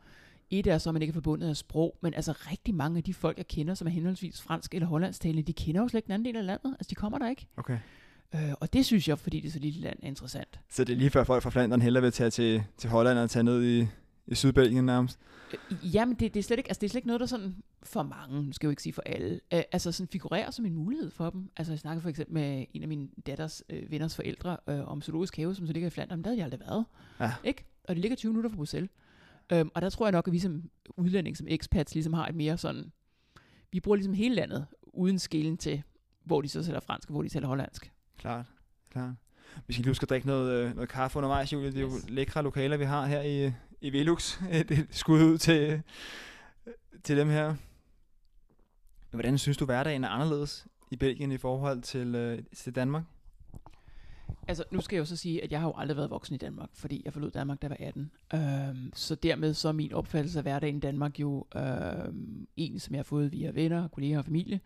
et er så, at man ikke er forbundet af sprog, men altså rigtig mange af de folk, jeg kender, som er henholdsvis fransk eller hollandsktalende, de kender jo slet ikke den anden del af landet. Altså, de kommer der ikke. okay. Øh, og det synes jeg, fordi det er så lille land, er interessant. Så det er lige før folk fra Flandern hellere vil tage til, til Holland og tage ned i, i Sydbelgien nærmest. Øh, jamen, det, det, er slet ikke, altså, det er slet ikke noget, der sådan for mange, nu skal jeg jo ikke sige for alle, øh, altså sådan figurerer som en mulighed for dem. Altså jeg snakkede for eksempel med en af min datters øh, venners forældre øh, om zoologisk have, som så ligger i Flandern, men der havde jeg aldrig været. Ja. Ikke? Og det ligger 20 minutter fra Bruxelles. Øhm, og der tror jeg nok, at vi som udlænding, som expats, ligesom har et mere sådan, vi bruger ligesom hele landet, uden skillen til, hvor de så taler fransk, og hvor de taler hollandsk. Klart, klart. Vi skal lige huske at drikke noget, øh, noget kaffe undervejs, Julie. Det er jo Yes. lækre lokaler, vi har her i, i Velux. Det skud ud til, til dem her. Hvordan synes du, hverdagen er anderledes i Belgien i forhold til, øh, til Danmark? Altså, nu skal jeg jo så sige, at jeg har jo aldrig været voksen i Danmark, fordi jeg forlod Danmark, da jeg var 18. Øhm, så dermed så er min opfattelse af hverdagen i Danmark jo øhm, en, som jeg har fået via venner, kolleger og familie,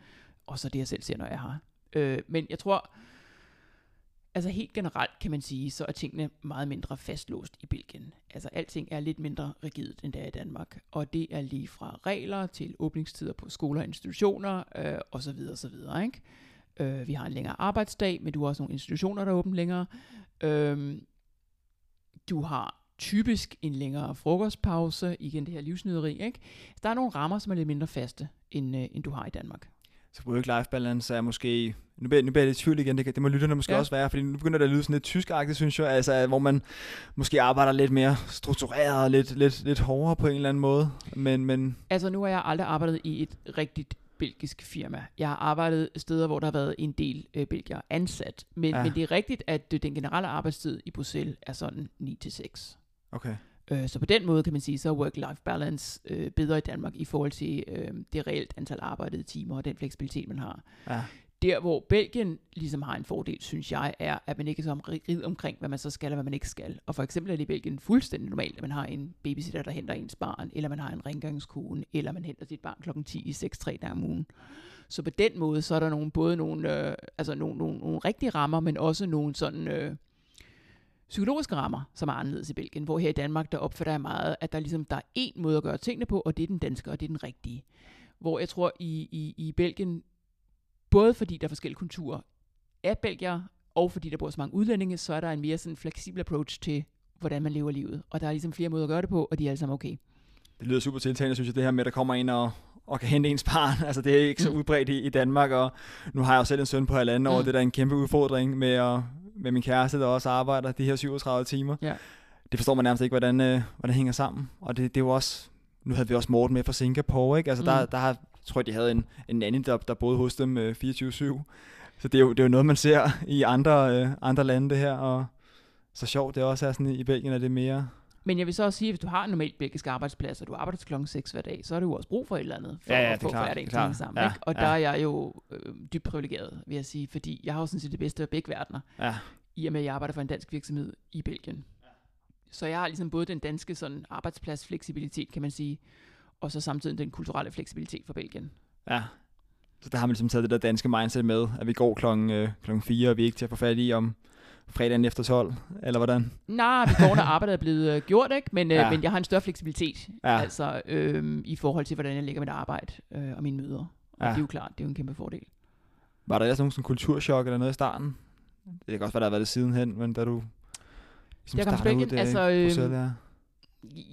og så det, jeg selv ser, når jeg har. Øh, men jeg tror, altså helt generelt kan man sige, så er tingene meget mindre fastlåst i Belgien. Altså alting er lidt mindre rigidt, end det er i Danmark. Og det er lige fra regler til åbningstider på skoler og institutioner, øh, og så videre, så videre, ikke? Øh, vi har en længere arbejdsdag, men du har også nogle institutioner, der er åbent længere. Øh, du har typisk en længere frokostpause, igen det her livsnyderi, ikke? Der er nogle rammer, som er lidt mindre faste, end, øh, end du har i Danmark. Så work-life balance er måske... Nu bliver, nu bliver jeg lidt i tvivl igen, det, det må lytterne måske ja. også være, fordi nu begynder det at lyde sådan lidt tyskagtigt, synes jeg, altså, hvor man måske arbejder lidt mere struktureret og lidt, lidt, lidt hårdere på en eller anden måde. Men, men Altså nu har jeg aldrig arbejdet i et rigtigt belgisk firma. Jeg har arbejdet steder, hvor der har været en del øh, belgier ansat. Men, ja. Men det er rigtigt, at øh, den generelle arbejdstid i Bruxelles er sådan 9-6. okay. Øh, så på den måde kan man sige, så er work-life balance øh, bedre i Danmark i forhold til øh, det reelt antal arbejdede timer og den fleksibilitet, man har. Ja. Der, hvor Belgien ligesom har en fordel, synes jeg, er, at man ikke er så rigid omkring, hvad man så skal og hvad man ikke skal. Og for eksempel er det i Belgien fuldstændig normalt, at man har en babysitter, der henter ens barn, eller man har en rengøringskone, eller man henter sit barn klokken 10 i 6-3 dage om ugen. Så på den måde, så er der nogle, både nogle, øh, altså nogle, nogle, nogle rigtige rammer, men også nogle sådan øh, psykologiske rammer, som er anderledes i Belgien. Hvor her i Danmark, der opfatter jeg meget, at der, ligesom, der er én måde at gøre tingene på, og det er den danske, og det er den rigtige. Hvor jeg tror, i, i, i Belgien, både fordi der er forskellige kulturer af belgier, og fordi der bor så mange udlændinge, så er der en mere sådan fleksibel approach til, hvordan man lever livet. Og der er ligesom flere måder at gøre det på, og de er alle sammen okay. Det lyder super tiltalende, synes jeg, det her med, at der kommer en og, og kan hente ens barn. Altså, det er ikke så Mm. udbredt i, i Danmark, og nu har jeg jo selv en søn på halvanden år, Mm. og det er da en kæmpe udfordring med, at, med min kæreste, der også arbejder de her 37 timer. Ja. Det forstår man nærmest ikke, hvordan, øh, hvordan det hænger sammen. Og det, det er jo også, nu havde vi også Morten med fra Singapore, ikke? Altså, Mm. der, der har, tror jeg, de havde en, en nanny, der, der boede hos dem øh, 24-7. Så det er, jo, det er jo noget, man ser i andre, øh, andre lande, det her, og så sjovt det også er sådan i, Belgien, at det er mere... Men jeg vil så også sige, at hvis du har en normalt belgisk arbejdsplads, og du arbejder til klokken 6 hver dag, så er du jo også brug for et eller andet, for Ja, ja, at det er få klart, hverdagen det til er at sammen. Ja, ikke? Og ja. der er jeg jo øh, dybt privilegeret, vil jeg sige, fordi jeg har jo sådan set det bedste af begge verdener, Ja, i og med, at jeg arbejder for en dansk virksomhed i Belgien. Så jeg har ligesom både den danske sådan, arbejdspladsfleksibilitet, kan man sige, og så samtidig den kulturelle fleksibilitet for Belgien. Ja. Så der har man ligesom taget det der danske mindset med, at vi går klokken, øh, klokken 4, og vi er ikke til at få fat i om fredagen efter 12, eller hvordan? Nej, vi går, når arbejdet er blevet øh, gjort, ikke? Men, øh, Ja. men jeg har en større fleksibilitet, Ja. altså øh, i forhold til, hvordan jeg lægger mit arbejde øh, og mine møder. Og Ja. det er jo klart, det er jo en kæmpe fordel. Var der ellers nogen sådan kulturschok eller noget i starten? Det kan også være, der har været det sidenhen, men da du ligesom Jeg startede Belgien, der altså, øhm, Bruxelles, ja.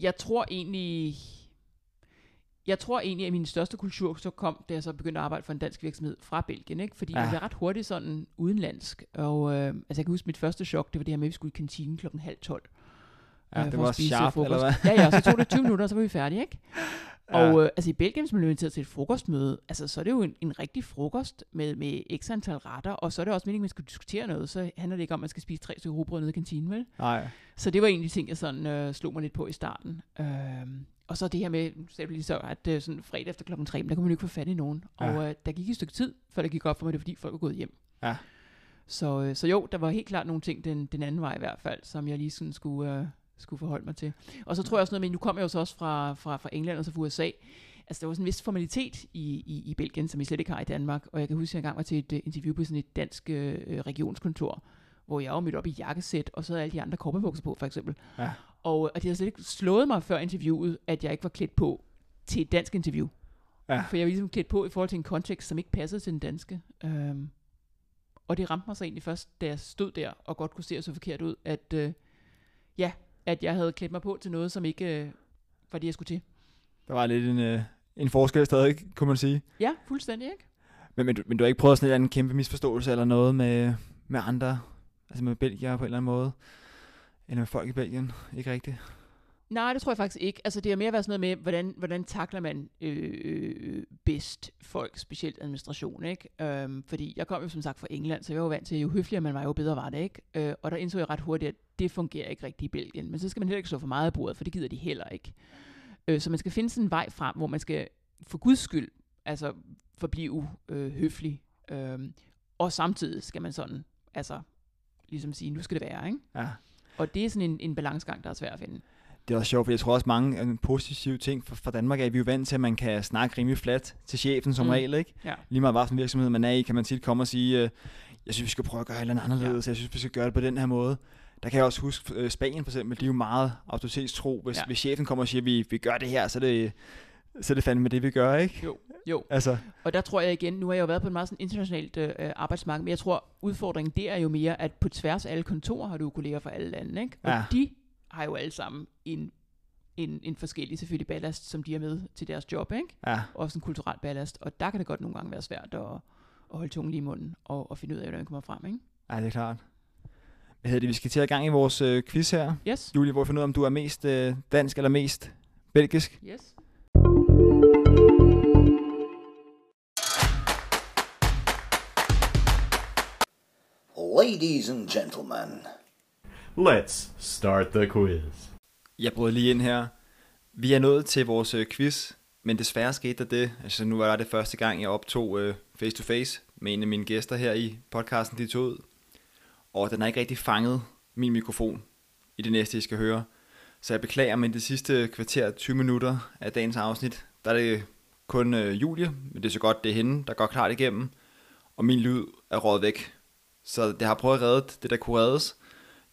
Jeg tror egentlig... Jeg tror egentlig, at min største kultur så kom, da jeg så begyndte at arbejde for en dansk virksomhed fra Belgien, ikke? Fordi ja. Jeg blev ret hurtigt sådan udenlandsk. Og øh, altså jeg kan huske, mit første chok, det var det her med, at vi skulle i kantinen klokken halv tolv. Ja, øh, det var også sharp, frokost. eller hvad? Ja, ja, så tog det 20 minutter, og så var vi færdige, ikke? Ja. Og øh, altså i Belgien, hvis man bliver inviteret til et frokostmøde, altså så er det jo en, en rigtig frokost med, med x antal retter, og så er det også meningen, at man skal diskutere noget, så handler det ikke om, at man skal spise tre stykker rugbrød nede i kantinen, vel? Nej. Så det var de ting, jeg sådan øh, slog mig lidt på i starten. Øhm, og så det her med, nu sagde du lige så, at øh, sådan fredag efter klokken 3, men der kunne man jo ikke få fat i nogen. Ja. Og øh, der gik et stykke tid, før det gik op for mig, det var fordi folk var gået hjem. Ja. Så, øh, så jo, der var helt klart nogle ting den, den anden vej i hvert fald, som jeg lige sådan skulle, øh, skulle forholde mig til. Og så tror jeg også noget med, nu kom jeg jo så også fra, fra, fra England og så fra USA. Altså der var sådan en vis formalitet i, i, i Belgien, som vi slet ikke har i Danmark. Og jeg kan huske, at jeg engang var til et uh, interview på sådan et dansk øh, regionskontor, hvor jeg var mødt op i jakkesæt, og så havde alle de andre korpebukser på, for eksempel. Ja. Og, og det har slet ikke slået mig før interviewet, at jeg ikke var klædt på til et dansk interview. Ja. For jeg var ligesom klædt på i forhold til en kontekst, som ikke passede til den danske. Øhm, og det ramte mig så egentlig først, da jeg stod der og godt kunne se, at så forkert ud, at, øh, ja, at jeg havde klædt mig på til noget, som ikke øh, for det, jeg skulle til. Der var lidt en, øh, en forskel stadig, kunne man sige. Ja, fuldstændig, ikke? Men, men, du, men du har ikke prøvet sådan en kæmpe misforståelse eller noget med, med andre, altså med belgier på en eller anden måde? Eller med folk i Belgien? Ikke rigtigt? Nej, det tror jeg faktisk ikke. Altså, det er mere været sådan noget med, hvordan, hvordan takler man øh, øh, bedst folk, specielt administration, ikke? Øhm, fordi jeg kom jo som sagt fra England, så jeg var jo vant til, jo høfligere man var, jo bedre var det, ikke? Øh, og der indså jeg ret hurtigt, at det fungerer ikke rigtigt i Belgien. Men så skal man heller ikke slå for meget af bordet, for det gider de heller ikke. Øh, så man skal finde sådan en vej frem, hvor man skal for guds skyld, altså forblive øh, høflig. Øh, og samtidig skal man sådan, altså ligesom sige, nu skal det være, ikke? Ja. Og det er sådan en, en balancegang, der er svær at finde. Det er også sjovt, for jeg tror også mange af de positive ting for, for Danmark er, at vi er jo vant til, at man kan snakke rimelig flat til chefen som Mm. regel, ikke? Ja. Lige meget en virksomhed man er i, kan man tit komme og sige, øh, jeg synes, vi skal prøve at gøre et eller andet anderledes, jeg synes, vi skal gøre det på den her måde. Der kan jeg også huske, øh, Spanien for eksempel, de er jo meget autoritetstro. Hvis, Ja. ja. hvis chefen kommer og siger, at vi, vi gør det her, så er det, så er det fandme det, vi gør, ikke? Jo, jo. Altså, Og der tror jeg igen, nu har jeg jo været på et meget sådan internationalt øh, arbejdsmarked, men jeg tror, udfordringen der er jo mere, at på tværs af alle kontorer har du kolleger fra alle lande, ikke? Og Ja. de har jo alle sammen en, en, en forskellig selvfølgelig ballast, som de har med til deres job, ikke? ja, Også en kulturel ballast, og der kan det godt nogle gange være svært at, at holde tungen lige i munden og, og finde ud af, hvordan man kommer frem, ikke? ej, det er klart. Hvad hedder det? Vi skal til at gang i vores øh, quiz her. Yes. Julie, hvor vi finder ud af, om du er mest øh, dansk eller mest belgisk. Yes. Ladies and gentlemen, Let's start the quiz. Jeg brød lige ind her. Vi er nået til vores øh, quiz, men desværre skete der det. Altså nu var det første gang, jeg optog øh, face to face med en af mine gæster her i podcasten, de tog ud. Og den har ikke rigtig fanget min mikrofon i det næste, I skal høre. Så jeg beklager, men det sidste kvarter 20 minutter af dagens afsnit, der er det kun øh, Julie, men det er så godt, det er hende, der går klart igennem. Og min lyd er rådet væk. Så det har prøvet at redde det, der kunne reddes.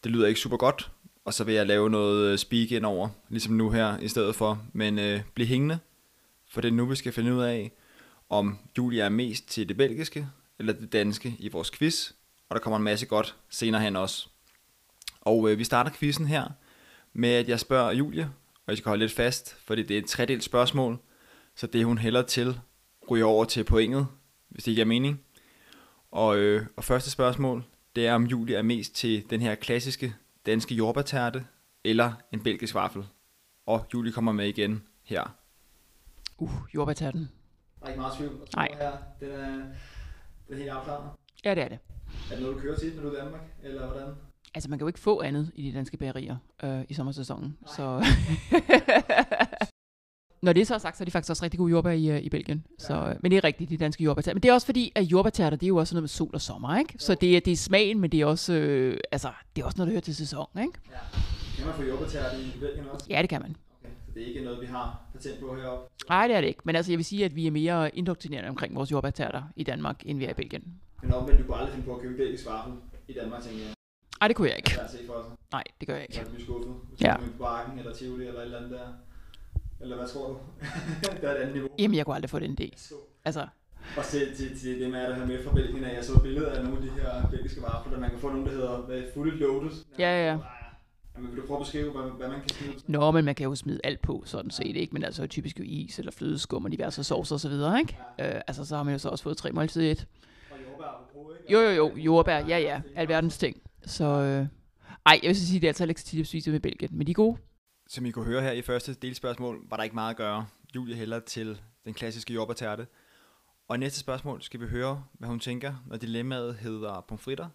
Det lyder ikke super godt, og så vil jeg lave noget øh, speak ind over, ligesom nu her i stedet for. Men øh, bliv hængende, for det er nu, vi skal finde ud af, om Julia er mest til det belgiske eller det danske i vores quiz. Og der kommer en masse godt senere hen også. Og øh, vi starter quizzen her med, at jeg spørger Julie, og jeg skal holde lidt fast, fordi det er et tredelt spørgsmål. Så det hun hælder til ryger over til pointet, hvis det ikke er mening. Og, øh, og første spørgsmål, det er om Julie er mest til den her klassiske danske jordbærtærte eller en belgisk vaffel. Og Julie kommer med igen her. Uh, jordbærtatten. Der er ikke meget tvivl. Nej. Her. Den er, den er helt afklaret. Ja, det er det. Er det noget, du kører tit, når du er i Danmark? Eller hvordan? Altså, man kan jo ikke få andet i de danske bagerier øh, i sommersæsonen. Så Når det så er sagt, så er de faktisk også rigtig gode jordbær i, øh, i Belgien. Så, øh, men det er rigtigt, de danske jordbærtærter. Men det er også fordi, at jordbærtærter, det er jo også noget med sol og sommer, ikke? Så det er, det er smagen, men det er også, øh, altså, det er også noget, der hører til sæson, ikke? Kan man få jordbærtærte i Belgien også? Ja, det kan man. Okay. Så det er ikke noget, vi har patent på heroppe? Nej, det er det ikke. Men altså, jeg vil sige, at vi er mere indoktrinerende omkring vores jordbærtærter i Danmark, end vi er i Belgien. Men omvendt, du kunne aldrig finde på at købe belgisk vaffel i Danmark, tænker jeg. Nej, det kunne jeg ikke. Svært at se for sig. Nej, det gør jeg ikke. Så er du skuffet. Hvis Ja. du er på Barken eller Tivoli eller et eller andet der. Eller hvad tror du? der er et andet niveau. Jamen, jeg kunne aldrig få den idé. Altså, Og til, til, til det med, at der med fra Belgien af, jeg så billeder af nogle af de her belgiske vafler, der man kan få nogle, der hedder fully loaded. Ja, ja, ja. Jamen, vil du prøve at beskrive, hvad, hvad man kan smide? Nå, men man kan jo smide alt på, sådan set, ikke? Men altså typisk jo is eller flødeskum og diverse saucer og så videre, ikke? Øh, altså, så har man jo så også fået tre måltider i et. Og jordbær på, ikke? Jo, jo, jo, jordbær, ja, ja, alverdens ting. Så, øh, ej, jeg vil så sige, det er altså ikke så tit, spiser med Belgien, men de er gode. Som I kunne høre her i første delspørgsmål, var der ikke meget at gøre. Julie hælder til den klassiske jordbærtærte. Og i næste spørgsmål skal vi høre, hvad hun tænker, når dilemmaet hedder pomfritter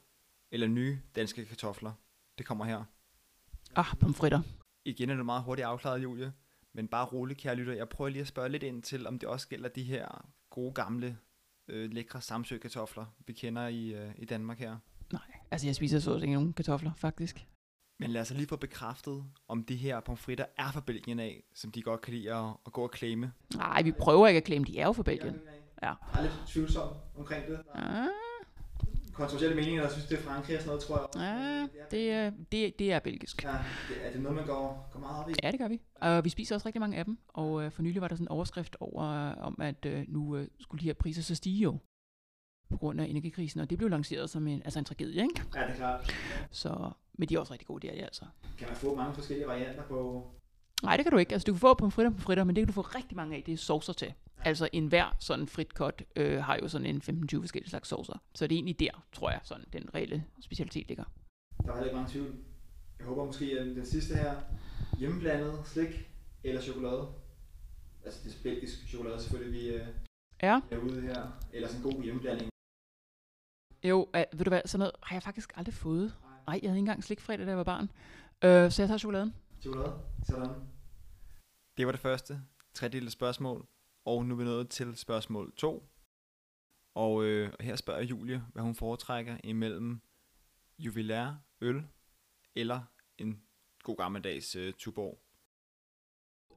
eller nye danske kartofler. Det kommer her. Ah, pomfritter. Igen er det meget hurtigt afklaret, Julie. Men bare rolig, kære lytter. Jeg prøver lige at spørge lidt ind til, om det også gælder de her gode, gamle, øh, lækre samsø-kartofler, vi kender i, øh, i Danmark her. Nej, altså jeg spiser så ikke nogen kartofler, faktisk. Men lad os lige få bekræftet, om de her pomfritter er fra Belgien af, som de godt kan lide at, at gå og claime. Nej, vi prøver ikke at klemme, de er jo fra Belgien. Ja. Jeg er lidt tvivlsom omkring det. Ah, Kontroversielle meninger, der synes, det er Frankrig og sådan noget, tror jeg. ah, det, er, det, det er belgisk. Ja, det, er det noget, man går, går meget op i? Ja, det gør vi. Og vi spiser også rigtig mange af dem. Og øh, for nylig var der sådan en overskrift over, øh, om at øh, nu skulle de her priser så stige jo på grund af energikrisen, og det blev lanceret som en, altså en tragedie, ikke? Ja, det er klart. Så, men de er også rigtig gode, det er de altså. Kan man få mange forskellige varianter på... Nej, det kan du ikke. Altså, du kan få pomfritter på fritter, men det kan du få rigtig mange af. Det er saucer til. Altså, en hver sådan fritkot øh, har jo sådan en 15-20 forskellige slags saucer. Så det er egentlig der, tror jeg, sådan den reelle specialitet ligger. Der var heller ikke mange tvivl. Jeg håber måske, at den sidste her, hjemmeblandet slik eller chokolade. Altså det er belgisk chokolade selvfølgelig, vi øh, Ja. er ude her. Eller sådan en god hjemmeblanding. Jo, øh, ved du hvad, sådan noget har jeg faktisk aldrig fået. Nej, jeg havde ikke engang slikfredag, da jeg var barn. Øh, så jeg tager chokoladen. Chokolade. Sådan. Det var det første tredjedel spørgsmål. Og nu er vi nået til spørgsmål 2. Og øh, her spørger Julie, hvad hun foretrækker imellem juvelær øl eller en god gammeldags øh, Tuborg.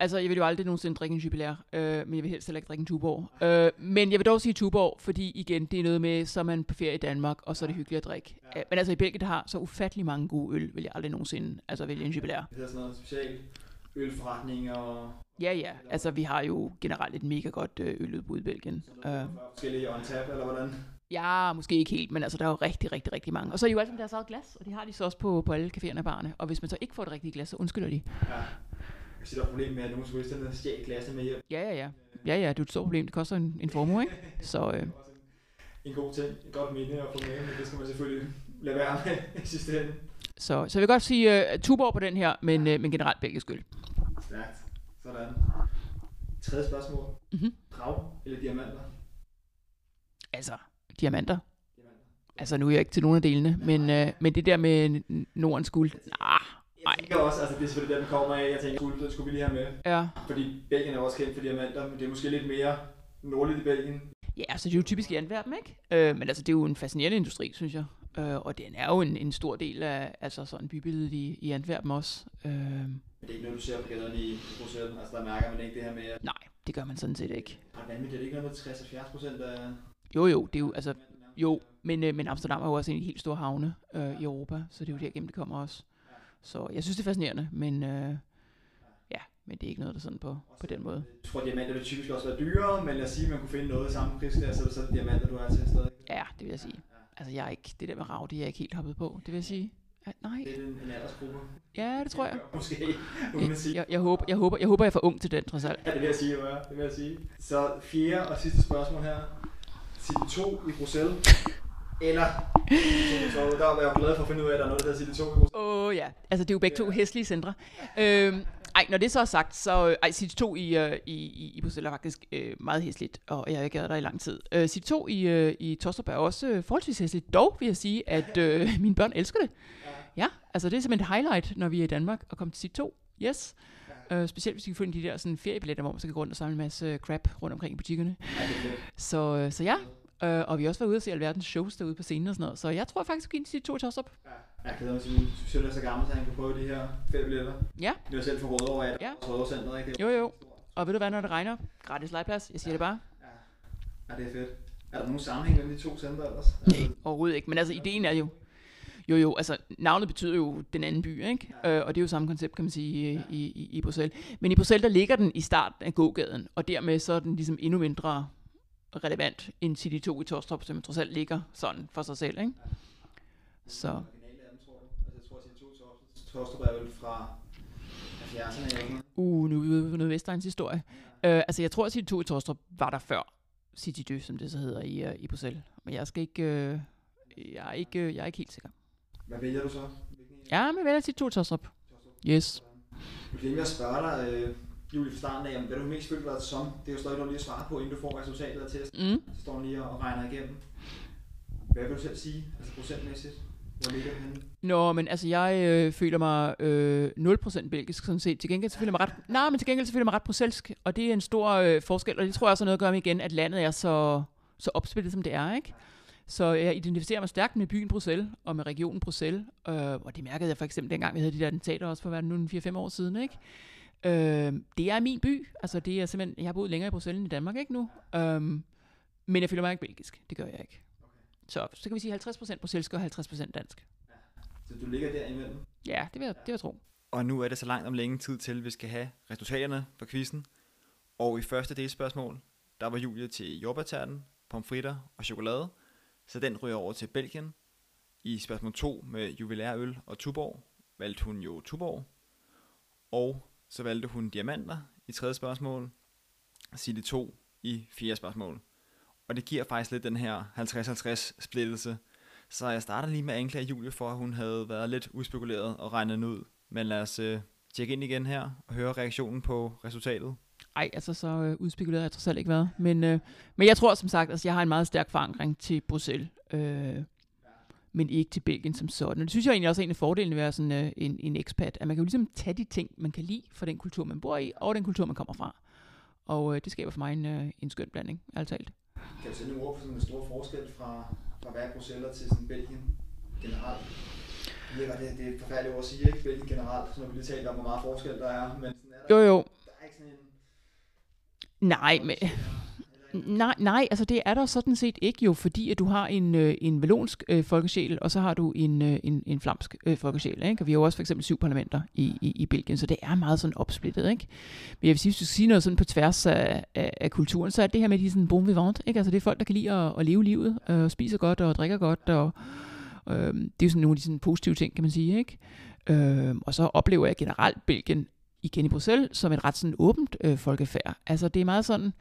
Altså, jeg vil jo aldrig nogensinde drikke en jubilær, øh, men jeg vil helst heller ikke drikke en Tuborg. Øh, men jeg vil dog sige Tuborg, fordi igen, det er noget med, så er man på ferie i Danmark, og så er det hyggeligt at drikke. Ja. Men altså, i Belgien, der har så ufattelig mange gode øl, vil jeg aldrig nogensinde altså, vælge en jubilær. Det hedder sådan noget special ølforretning og Ja, ja. Altså, vi har jo generelt et mega godt øh, øludbud i Belgien. Øh, forskellige on tap, eller hvordan? ja, måske ikke helt, men altså, der er jo rigtig, rigtig, rigtig mange. Og så er de jo sammen deres eget glas, og de har de så også på, på alle caféerne og barne. Og hvis man så ikke får det rigtige glas, så undskylder de. Ja. Er et problem med, at nogle turisterne stjæler glasene med hjem. Ja, ja, ja. Ja, ja, det er et stort problem. Det koster en, en formue, ikke? Så øh, En god ting, et godt minde at få med, men det skal man selvfølgelig lade være med i sidste ende. Så, så jeg vil godt sige uh, Tuborg på den her, men, uh, men generelt belgisk øl. Stærkt. Sådan. Tredje spørgsmål. Mhm. Grav eller diamanter? Altså, diamanter. Diamanter. Altså, nu er jeg ikke til nogen af delene, men, uh, men det der med Nordens guld, nah, Jeg Ej. tænker også, altså det er selvfølgelig der, den kommer af. Jeg tænker, guld, den skulle vi lige have med. ja. Fordi Belgien er også kendt for diamanter, men det er måske lidt mere nordligt i Belgien. Ja, altså det er jo typisk i Antwerpen, ikke? Øh, men altså, det er jo en fascinerende industri, synes jeg. Øh, og den er jo en, en stor del af altså sådan bybilledet i, i Antwerpen også. Øh, Men det er ikke noget, du ser på gaderne i Bruxelles. Altså der mærker man ikke det her med, at nej, det gør man sådan set ikke. ret vanvittigt. Er det ikke noget med 60-70 procent af... Jo, jo, det er jo, altså, jo, men, øh, men Amsterdam er jo også en af de helt store havne øh, i Europa, så det er jo derigennem, det kommer også. Så jeg synes, det er fascinerende, men øh, ja, men det er ikke noget, der sådan på, på den måde. Jeg tror, diamanter vil typisk også være dyrere, men lad os sige, at man kunne finde noget i samme prisklasse, så er det så diamanter, du har til stadig. Ja, det vil jeg sige. Altså, jeg er ikke, det der med rav, det er jeg ikke helt hoppet på, det vil jeg sige. Ja, nej, Det er en, en aldersgruppe. ja, det tror jeg. Måske, uden at sige. Jeg, jeg, håber, jeg, håber, jeg håber, jeg er for ung til den, trods alt. Ja, det vil jeg sige, jo, ja. Det vil jeg sige. Så fjerde og sidste spørgsmål her. City 2 i Bruxelles. Eller 2, der var jeg glad for at finde ud af, at der er noget, der hedder City 2 i Bruxelles. Åh oh, ja, altså det er jo begge to hæslige centre. Øhm, ej, når det så er sagt, så øh, ej, City 2 i, øh, i, i, i Bruxelles er faktisk øh, meget hæsligt, og jeg har ikke været der i lang tid. Øh, City 2 i, øh, i Tostrup er også øh, forholdsvis hæsligt. Dog vil jeg sige, at øh, mine børn elsker det. Ja, altså det er simpelthen et highlight, når vi er i Danmark og kommer til City 2. Yes. Øh, specielt hvis vi kan få de der sådan, feriebilletter, hvor man så kan gå rundt og samle en masse øh, crap rundt omkring i butikkerne. Ja. Så, øh, så ja, øh, og vi har også været ude og se alverdens shows derude på scenen og sådan noget. Så jeg tror faktisk, vi kan City 2 i Tostrup. Jeg glæder mig til, at søn er så gammel, så han kan prøve de her feriebilletter. Ja. Det var selv for Rødovre, at Ja. Rødovre Center, ikke? Jo, jo. Og ved du hvad, når det regner? Gratis legeplads. Jeg siger det bare. Ja, det er fedt. Er der nogen sammenhæng mellem de to centre ellers? Nej, overhovedet ikke. Men altså, ideen er jo... Jo, jo, altså, navnet betyder jo den anden by, ikke? Øh, og det er jo samme koncept, kan man sige, i, i, i- i Bruxelles. Men i Bruxelles, der ligger den i starten af gågaden, og dermed så er den ligesom endnu mindre relevant end City 2 i Torstrup, som trods alt ligger sådan for sig selv, ikke? Så, Originale af dem, tror du? Altså, jeg tror, City 2 i Torstrup er vel fra 70'erne eller sådan noget. uh, nu er vi noget Vestegns historie. Øh, altså, jeg tror, at City 2 i Torstrup var der før City 2, som det så hedder i, uh, i Bruxelles. Men jeg skal ikke... Øh, jeg, er ikke øh, jeg er ikke helt sikker. Hvad vælger du så? Hvilken? Ja, men vælger City 2 i Torstrup. Yes. Jeg glemte at spørge dig, øh, Julie, fra starten af, hvad du mest følte var som. Det er jo stadig noget lige at svare på, inden du får resultatet af testen. Mm. Så står den lige og regner igennem. Hvad vil du selv sige, altså procentmæssigt? Hvor ligger henne? Nå, men altså, jeg øh, føler mig øh, 0% belgisk, sådan set. Til gengæld så føler jeg mig ret... Nej, men til gengæld så føler jeg mig ret bruselsk, og det er en stor øh, forskel, og det tror jeg også har noget at gøre med igen, at landet er så, så opsplittet, som det er, ikke? Så jeg identificerer mig stærkt med byen Bruxelles, og med regionen Bruxelles, øh, og det mærkede jeg for eksempel dengang, vi havde de der attentater også for hvad det nu, 4-5 år siden, ikke? Øh, det er min by, altså det er simpelthen, jeg har boet længere i Bruxelles end i Danmark, ikke nu? Øh, men jeg føler mig ikke belgisk, det gør jeg ikke. Så, så kan vi sige 50% bruselsk og 50% dansk. Så du ligger der imellem. Ja, det vil jeg, det vil jeg tro. Og nu er det så langt om længe tid til, at vi skal have resultaterne for quizzen. Og i første delspørgsmål, der var Julie til jordbærterten, pomfritter og chokolade. Så den ryger over til Belgien. I spørgsmål 2 med juvelærøl og Tuborg, valgte hun jo Tuborg. Og så valgte hun diamanter i tredje spørgsmål, Sille 2 i fjerde spørgsmål. Og det giver faktisk lidt den her 50-50 splittelse. Så jeg starter lige med at anklage Julie for, at hun havde været lidt uspekuleret og regnet den ud. Men lad os øh, tjekke ind igen her og høre reaktionen på resultatet. Ej, altså så øh, udspekuleret har jeg trods alt ikke været. Men, øh, men jeg tror som sagt, at altså, jeg har en meget stærk forankring til Bruxelles. Øh, men ikke til Belgien som sådan. Og det synes jeg egentlig også er en af fordelene ved at være sådan øh, en, en ekspat, at man kan jo ligesom tage de ting, man kan lide for den kultur, man bor i, og den kultur, man kommer fra. Og øh, det skaber for mig en, øh, en skøn blanding, alt talt. Kan du sætte nogle ord på sådan en stor forskel fra, fra hver Bruxelles til sådan Belgien generelt? Ved godt, det, det er et forfærdeligt ord at sige, ikke? Belgien generelt, så når vi lige talte om, hvor meget forskel der er. Men sådan er der, Jo, jo. der er ikke sådan en... Nej, men... Nej, nej, altså det er der sådan set ikke jo, fordi at du har en, øh, en valonsk øh, folkesjæl, og så har du en, øh, en, en flamsk øh, folkesjæl. Ikke? Og vi har jo også for eksempel syv parlamenter i, i, i Belgien, så det er meget sådan opsplittet. Ikke? Men jeg vil sige, hvis du skal sige noget sådan på tværs af, af, af kulturen, så er det her med de sådan bon vivant. Ikke? Altså det er folk, der kan lide at, at leve livet, øh, og spiser godt og drikker godt, og øh, det er jo sådan nogle af de sådan positive ting, kan man sige. Ikke? Øh, og så oplever jeg generelt Belgien igen i Bruxelles som et ret sådan åbent øh, folkefærd. Altså det er meget sådan,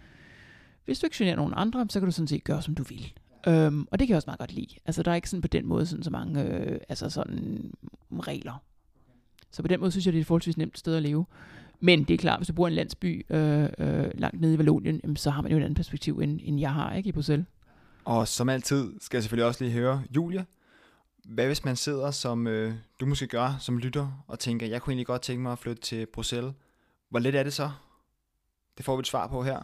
hvis du ikke generer nogen andre, så kan du sådan set gøre, som du vil. Øhm, og det kan jeg også meget godt lide. Altså, der er ikke sådan på den måde sådan så mange øh, altså sådan, mm, regler. Så på den måde synes jeg, det er et forholdsvis nemt sted at leve. Men det er klart, hvis du bor i en landsby øh, øh, langt nede i Valonien, jamen, så har man jo et andet perspektiv, end, end jeg har ikke i Bruxelles. Og som altid skal jeg selvfølgelig også lige høre, Julia, hvad hvis man sidder, som øh, du måske gør som lytter, og tænker, jeg kunne egentlig godt tænke mig at flytte til Bruxelles. Hvor let er det så? Det får vi et svar på her.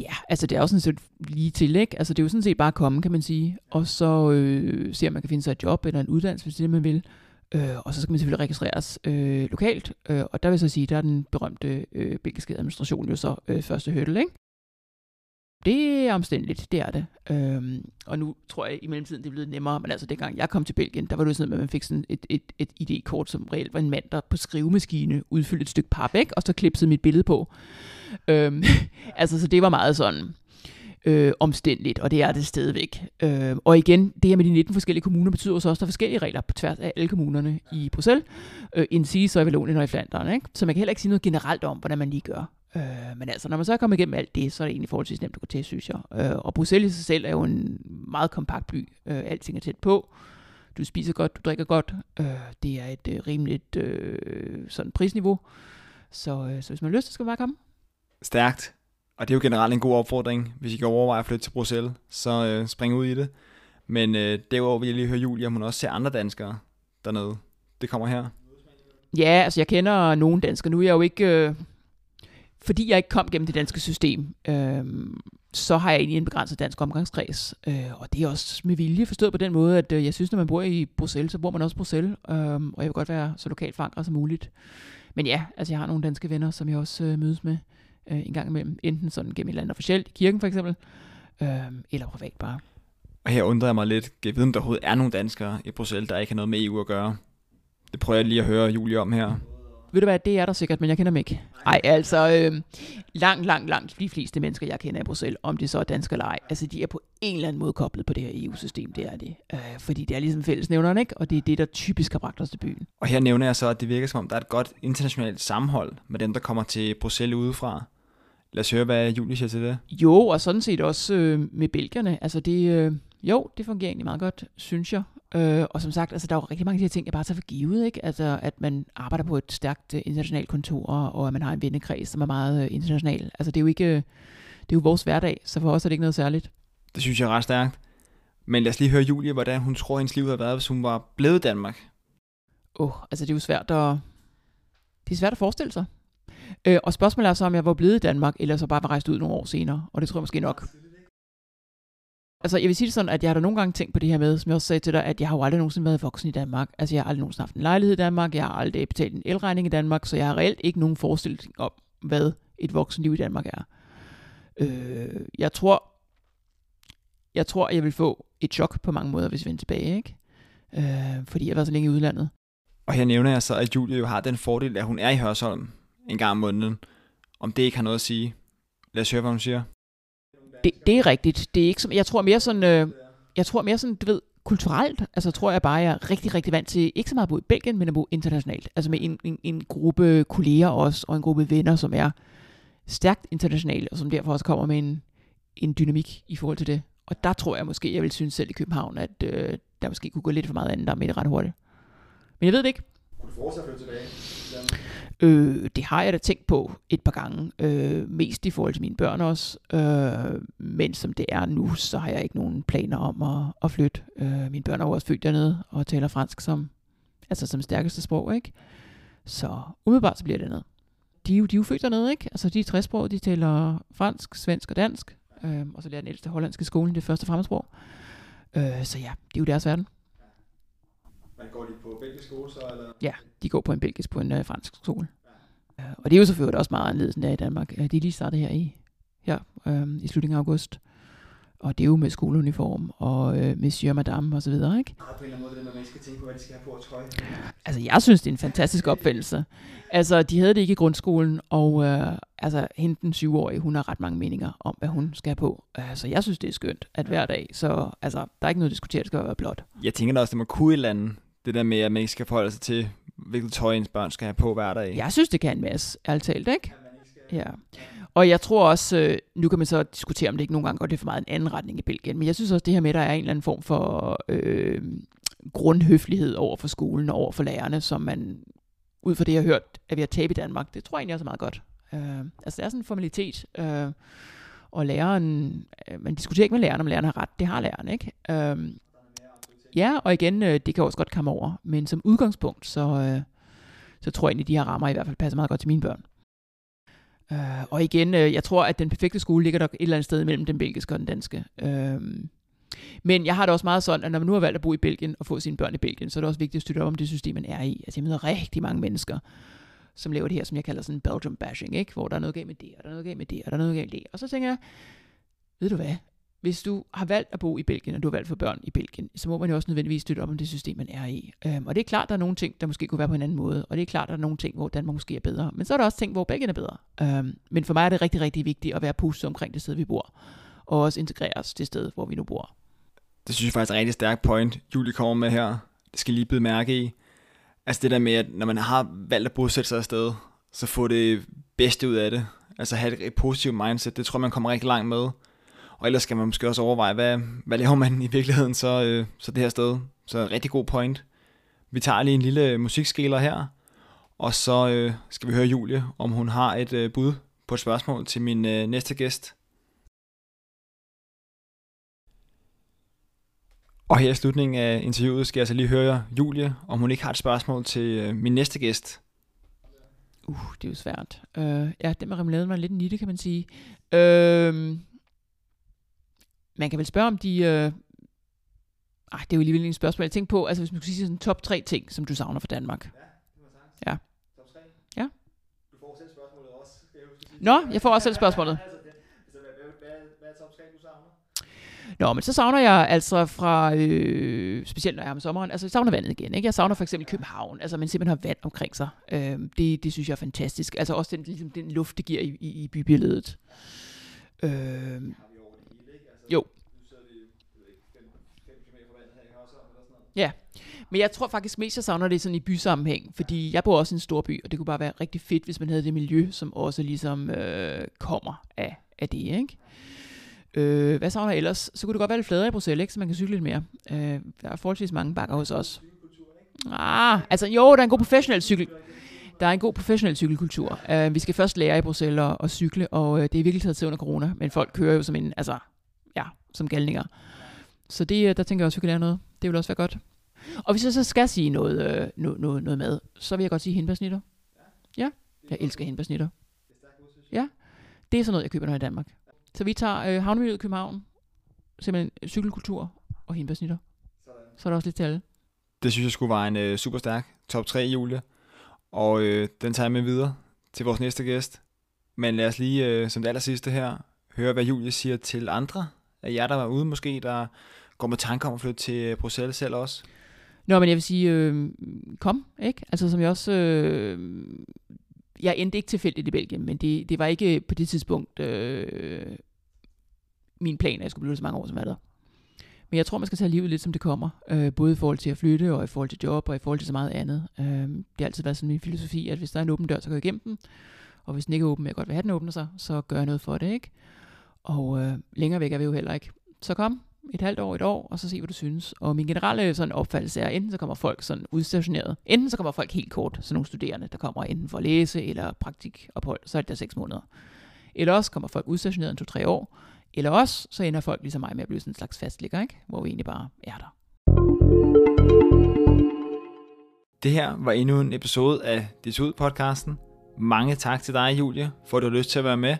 Ja, altså det er jo sådan set lige til, ikke? Altså det er jo sådan set bare at komme, kan man sige. Og så øh, se, om man kan finde sig et job eller en uddannelse, hvis det er det, man vil. Øh, og så skal man selvfølgelig registreres øh, lokalt. Øh, og der vil jeg så sige, der er den berømte øh, belgiske administration jo så øh, første hurdle, ikke? Det er omstændigt, det er det. Øhm, og nu tror jeg i mellemtiden, det er blevet nemmere, men altså dengang jeg kom til Belgien, der var det sådan, at man fik sådan et, et, et ID-kort, som reelt var en mand, der på skrivemaskine udfyldte et stykke pap, ikke? og så klipsede mit billede på. Øhm, altså, så det var meget sådan øh, omstændigt, og det er det stadigvæk. Øh, og igen, det her med de 19 forskellige kommuner betyder også, at der er forskellige regler på tværs af alle kommunerne i Bruxelles, øh, end sige så i Vallonien og i Flandern. Ikke? Så man kan heller ikke sige noget generelt om, hvordan man lige gør. Øh, men altså, når man så er kommet igennem alt det, så er det egentlig forholdsvis nemt at gå til, synes jeg. Øh, og Bruxelles i sig selv er jo en meget kompakt by. Øh, alting er tæt på. Du spiser godt, du drikker godt. Øh, det er et øh, rimeligt øh, sådan prisniveau. Så, øh, så hvis man har lyst, så skal man bare komme. Stærkt. Og det er jo generelt en god opfordring, hvis I kan overveje at flytte til Bruxelles, så øh, spring ud i det. Men øh, derudover vil jeg lige høre Julie, om hun også ser andre danskere dernede. Det kommer her. Ja, altså jeg kender nogle danskere. Nu er jeg jo ikke... Øh, fordi jeg ikke kom gennem det danske system, øh, så har jeg egentlig en begrænset dansk omgangskreds. Øh, og det er også med vilje forstået på den måde, at øh, jeg synes, når man bor i Bruxelles, så bor man også i Bruxelles. Øh, og jeg vil godt være så lokalt forankret som muligt. Men ja, altså jeg har nogle danske venner, som jeg også øh, mødes med øh, en gang imellem. Enten sådan gennem et eller andet officielt, i kirken for eksempel, øh, eller privat bare. Og her undrer jeg mig lidt, kan jeg vide, om der overhovedet er nogle danskere i Bruxelles, der ikke har noget med EU at gøre. Det prøver jeg lige at høre Julie om her. Ved du hvad, det er der sikkert, men jeg kender dem ikke. Nej, altså øh, langt, langt, langt de fleste mennesker, jeg kender i Bruxelles, om det så er dansk eller ej, altså de er på en eller anden måde koblet på det her EU-system, det er det. Øh, fordi det er ligesom fællesnævneren, ikke? Og det er det, der typisk har bragt os til byen. Og her nævner jeg så, at det virker som om, der er et godt internationalt sammenhold med dem, der kommer til Bruxelles udefra. Lad os høre, hvad Julie siger til det. Jo, og sådan set også øh, med belgierne. Altså det, øh, jo, det fungerer egentlig meget godt, synes jeg. Øh, og som sagt, altså, der er jo rigtig mange af de her ting, jeg bare tager for givet, ikke? Altså, at man arbejder på et stærkt uh, internationalt kontor, og at man har en vennekreds, som er meget uh, international. Altså, det er jo ikke, det er jo vores hverdag, så for os er det ikke noget særligt. Det synes jeg er ret stærkt. Men lad os lige høre Julie, hvordan hun tror, hendes liv havde været, hvis hun var blevet i Danmark. Åh, oh, altså det er jo svært at, det er svært at forestille sig. Øh, og spørgsmålet er så, om jeg var blevet i Danmark, eller så bare var rejst ud nogle år senere. Og det tror jeg måske nok. Altså, jeg vil sige det sådan, at jeg har da nogle gange tænkt på det her med, som jeg også sagde til dig, at jeg har jo aldrig nogensinde været voksen i Danmark. Altså, jeg har aldrig nogensinde haft en lejlighed i Danmark, jeg har aldrig betalt en elregning i Danmark, så jeg har reelt ikke nogen forestilling om, hvad et voksenliv i Danmark er. Øh, jeg tror, jeg tror, jeg vil få et chok på mange måder, hvis jeg vender tilbage, ikke? Øh, fordi jeg har været så længe i udlandet. Og her nævner jeg så, at Julie jo har den fordel, at hun er i Hørsholm en gang om måneden. Om det ikke har noget at sige. Lad os høre, hvad hun siger. Det, det er rigtigt. Det er ikke som, jeg tror mere sådan, øh, jeg tror mere sådan, du ved, kulturelt, altså tror jeg bare, jeg er rigtig, rigtig vant til, ikke så meget at bo i Belgien, men at bo internationalt. Altså med en, en, en gruppe kolleger også, og en gruppe venner, som er stærkt internationale, og som derfor også kommer med en, en dynamik i forhold til det. Og der tror jeg måske, jeg vil synes selv i København, at øh, der måske kunne gå lidt for meget andet der med det ret hurtigt. Men jeg ved det ikke. Kunne du forestille at flytte tilbage? Øh, det har jeg da tænkt på et par gange, øh, mest i forhold til mine børn også. Øh, men som det er nu, så har jeg ikke nogen planer om at, at flytte. Øh, mine børn er jo også født dernede og taler fransk som, altså som stærkeste sprog, ikke? Så umiddelbart så bliver det noget. De, er jo- de er jo født dernede, ikke? Altså de er tresprog, de taler fransk, svensk og dansk. Øh, og så lærer den ældste hollandske skolen det første fremmedsprog. Øh, så ja, det er jo deres verden. Man går de på belgisk skole så, eller? Ja, de går på en belgisk på en øh, fransk skole. Øh, og det er jo selvfølgelig også meget anderledes end der i Danmark. De er lige startet her i, her, øh, i slutningen af august. Og det er jo med skoleuniform og øh, monsieur og madame og så videre, ikke? Har på en eller anden måde det, der, man skal tænke på, hvad de skal have på at trøje. Altså, jeg synes, det er en fantastisk opfindelse. Altså, de havde det ikke i grundskolen, og øh, altså, hende den syvårige, hun har ret mange meninger om, hvad hun skal have på. Øh, så jeg synes, det er skønt, at hver dag, så altså, der er ikke noget at diskutere, det skal være blot. Jeg tænker da også, det må kunne et eller andet. Det der med, at man ikke skal forholde sig til, hvilket tøj ens børn skal have på hver dag. Jeg synes, det kan en masse, ærligt talt, ikke? Ja. Og jeg tror også, øh, nu kan man så diskutere, om det ikke nogle gange går det for meget en anden retning i Belgien, men jeg synes også, det her med, at der er en eller anden form for øh, grundhøflighed over for skolen og over for lærerne, som man, ud fra det, jeg har hørt, er ved at tabe i Danmark, det tror jeg egentlig også er meget godt. Øh, altså, det er sådan en formalitet, øh, og læreren, øh, man diskuterer ikke med læreren, om læreren har ret, det har læreren, ikke? Øh, ja, og igen, øh, det kan også godt komme over, men som udgangspunkt, så, øh, så tror jeg egentlig, de her rammer i hvert fald passer meget godt til mine børn. Øh, og igen, øh, jeg tror, at den perfekte skole ligger der et eller andet sted mellem den belgiske og den danske. Øh, men jeg har det også meget sådan, at når man nu har valgt at bo i Belgien og få sine børn i Belgien, så er det også vigtigt at støtte op om det system, man er i. Altså jeg møder rigtig mange mennesker, som laver det her, som jeg kalder sådan Belgium bashing, ikke? hvor der er noget galt med det, og der er noget galt med det, og der er noget galt med det. Og så tænker jeg, ved du hvad, hvis du har valgt at bo i Belgien, og du har valgt for børn i Belgien, så må man jo også nødvendigvis støtte op om det system, man er i. Øhm, og det er klart, der er nogle ting, der måske kunne være på en anden måde, og det er klart, der er nogle ting, hvor Danmark måske er bedre. Men så er der også ting, hvor Belgien er bedre. Øhm, men for mig er det rigtig, rigtig vigtigt at være positiv omkring det sted, vi bor, og også integrere os det sted, hvor vi nu bor. Det synes jeg faktisk er et rigtig stærkt point, Julie kommer med her. Det skal lige blive mærke i. Altså det der med, at når man har valgt at bosætte sig afsted, så få det bedste ud af det. Altså have et, et positivt mindset, det tror jeg, man kommer rigtig langt med. Og ellers skal man måske også overveje, hvad, hvad laver man i virkeligheden så, øh, så det her sted. Så rigtig god point. Vi tager lige en lille musikskæler her, og så øh, skal vi høre Julie, om hun har et øh, bud på et spørgsmål til min øh, næste gæst. Og her i slutningen af interviewet skal jeg så lige høre Julie, om hun ikke har et spørgsmål til øh, min næste gæst. Uh, det er jo svært. Uh, ja, det med remouladen var lidt en nitte, kan man sige. Uh, man kan vel spørge om de... Uh, ej, det er jo alligevel en spørgsmål. Jeg tænker på, altså hvis man skulle sige sådan top tre ting, som du savner fra Danmark. Ja. Ja. Du får selv spørgsmålet også, jeg. Nå, jeg får også selv spørgsmålet. Hvad er top 3, du savner? Nå, men så savner jeg altså fra, øh, specielt når jeg er om sommeren, altså jeg savner vandet igen. Ikke? Jeg savner for eksempel København, altså man simpelthen har vand omkring sig. Øh, det, det synes jeg er fantastisk. Altså også den, ligesom, den luft, det giver i, i, i bybilledet. Øh, jo. Ja, men jeg tror faktisk mest, jeg savner det sådan i bysammenhæng, fordi jeg bor også i en stor by, og det kunne bare være rigtig fedt, hvis man havde det miljø, som også ligesom øh, kommer af, af det, ikke? Øh, hvad savner jeg ellers? Så kunne det godt være lidt fladere i Bruxelles, ikke? så man kan cykle lidt mere. Øh, der er forholdsvis mange bakker hos os. Ah, altså jo, der er en god professionel cykel. Der er en god professionel cykelkultur. Uh, vi skal først lære i Bruxelles at, at cykle, og uh, det er virkelig taget til under corona, men folk kører jo som en, altså, ja, som galninger. Så det, uh, der tænker jeg også, at vi kan lære noget. Det vil også være godt. Og hvis jeg så skal sige noget, uh, noget, noget, noget mad, så vil jeg godt sige hindbærsnitter. Ja, jeg elsker hindbærsnitter. Ja, det er sådan noget, jeg køber, når jeg er i Danmark. Så vi tager øh, havnemiljøet i København, simpelthen cykelkultur og hindbærsnitter. Så er der også lidt til alle. Det synes jeg skulle være en øh, super stærk top 3, Julie. Og øh, den tager jeg med videre til vores næste gæst. Men lad os lige, øh, som det aller sidste her, høre, hvad Julie siger til andre af jer, der var ude måske, der går med tanker om at flytte til øh, Bruxelles selv også. Nå, men jeg vil sige, øh, kom, ikke? Altså som jeg også... Øh, jeg endte ikke tilfældigt i Belgien, men det, det var ikke på det tidspunkt øh, min plan, at jeg skulle blive så mange år som jeg der. Men jeg tror, man skal tage livet lidt, som det kommer. Øh, både i forhold til at flytte, og i forhold til job, og i forhold til så meget andet. Øh, det har altid været sådan min filosofi, at hvis der er en åben dør, så går jeg igennem den. Og hvis den ikke er åben, jeg godt vil have, den åbner sig, så gør jeg noget for det, ikke? Og øh, længere væk er vi jo heller ikke. Så kom et halvt år, et år, og så se, hvad du synes. Og min generelle sådan opfattelse er, enten så kommer folk sådan udstationeret, enten så kommer folk helt kort, sådan nogle studerende, der kommer enten for at læse eller praktikophold, så er det der seks måneder. Eller også kommer folk udstationeret en to-tre år, eller også så ender folk ligesom mig med at blive sådan en slags fastligger, ikke? hvor vi egentlig bare er der. Det her var endnu en episode af Disud-podcasten. Mange tak til dig, Julie, for at du har lyst til at være med.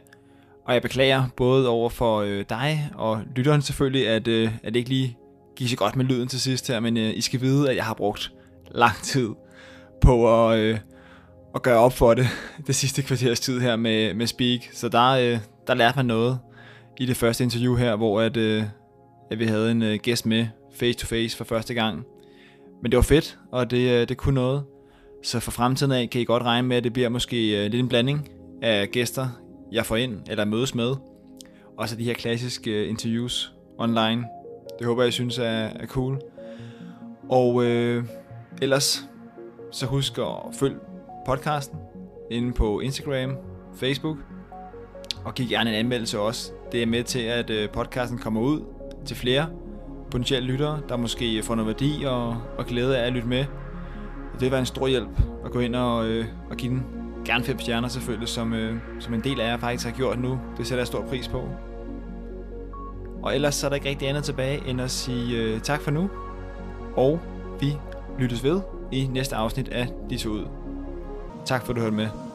Og jeg beklager både over for øh, dig og lytteren selvfølgelig, at, øh, at det ikke lige gik så godt med lyden til sidst her, men øh, I skal vide, at jeg har brugt lang tid på at, øh, at gøre op for det, det sidste kvarters tid her med, med Speak. Så der, øh, der lærte man noget i det første interview her, hvor at, øh, at vi havde en øh, gæst med face to face for første gang. Men det var fedt, og det, øh, det kunne noget. Så for fremtiden af kan I godt regne med, at det bliver måske øh, lidt en blanding af gæster, jeg får ind eller mødes med. Og så de her klassiske øh, interviews online. Det håber jeg synes er, er cool. Og øh, ellers så husk at følge podcasten inde på Instagram, Facebook. Og giv gerne en anmeldelse også. Det er med til, at øh, podcasten kommer ud til flere potentielle lyttere, der måske får noget værdi og, og glæde af at lytte med. Og det vil være en stor hjælp at gå ind og, øh, og give den gerne fem stjerner selvfølgelig, som, øh, som en del af jer faktisk har gjort nu. Det sætter jeg stor pris på. Og ellers så er der ikke rigtig andet tilbage end at sige øh, tak for nu. Og vi lyttes ved i næste afsnit af Disse Ud. Tak for at du hørte med.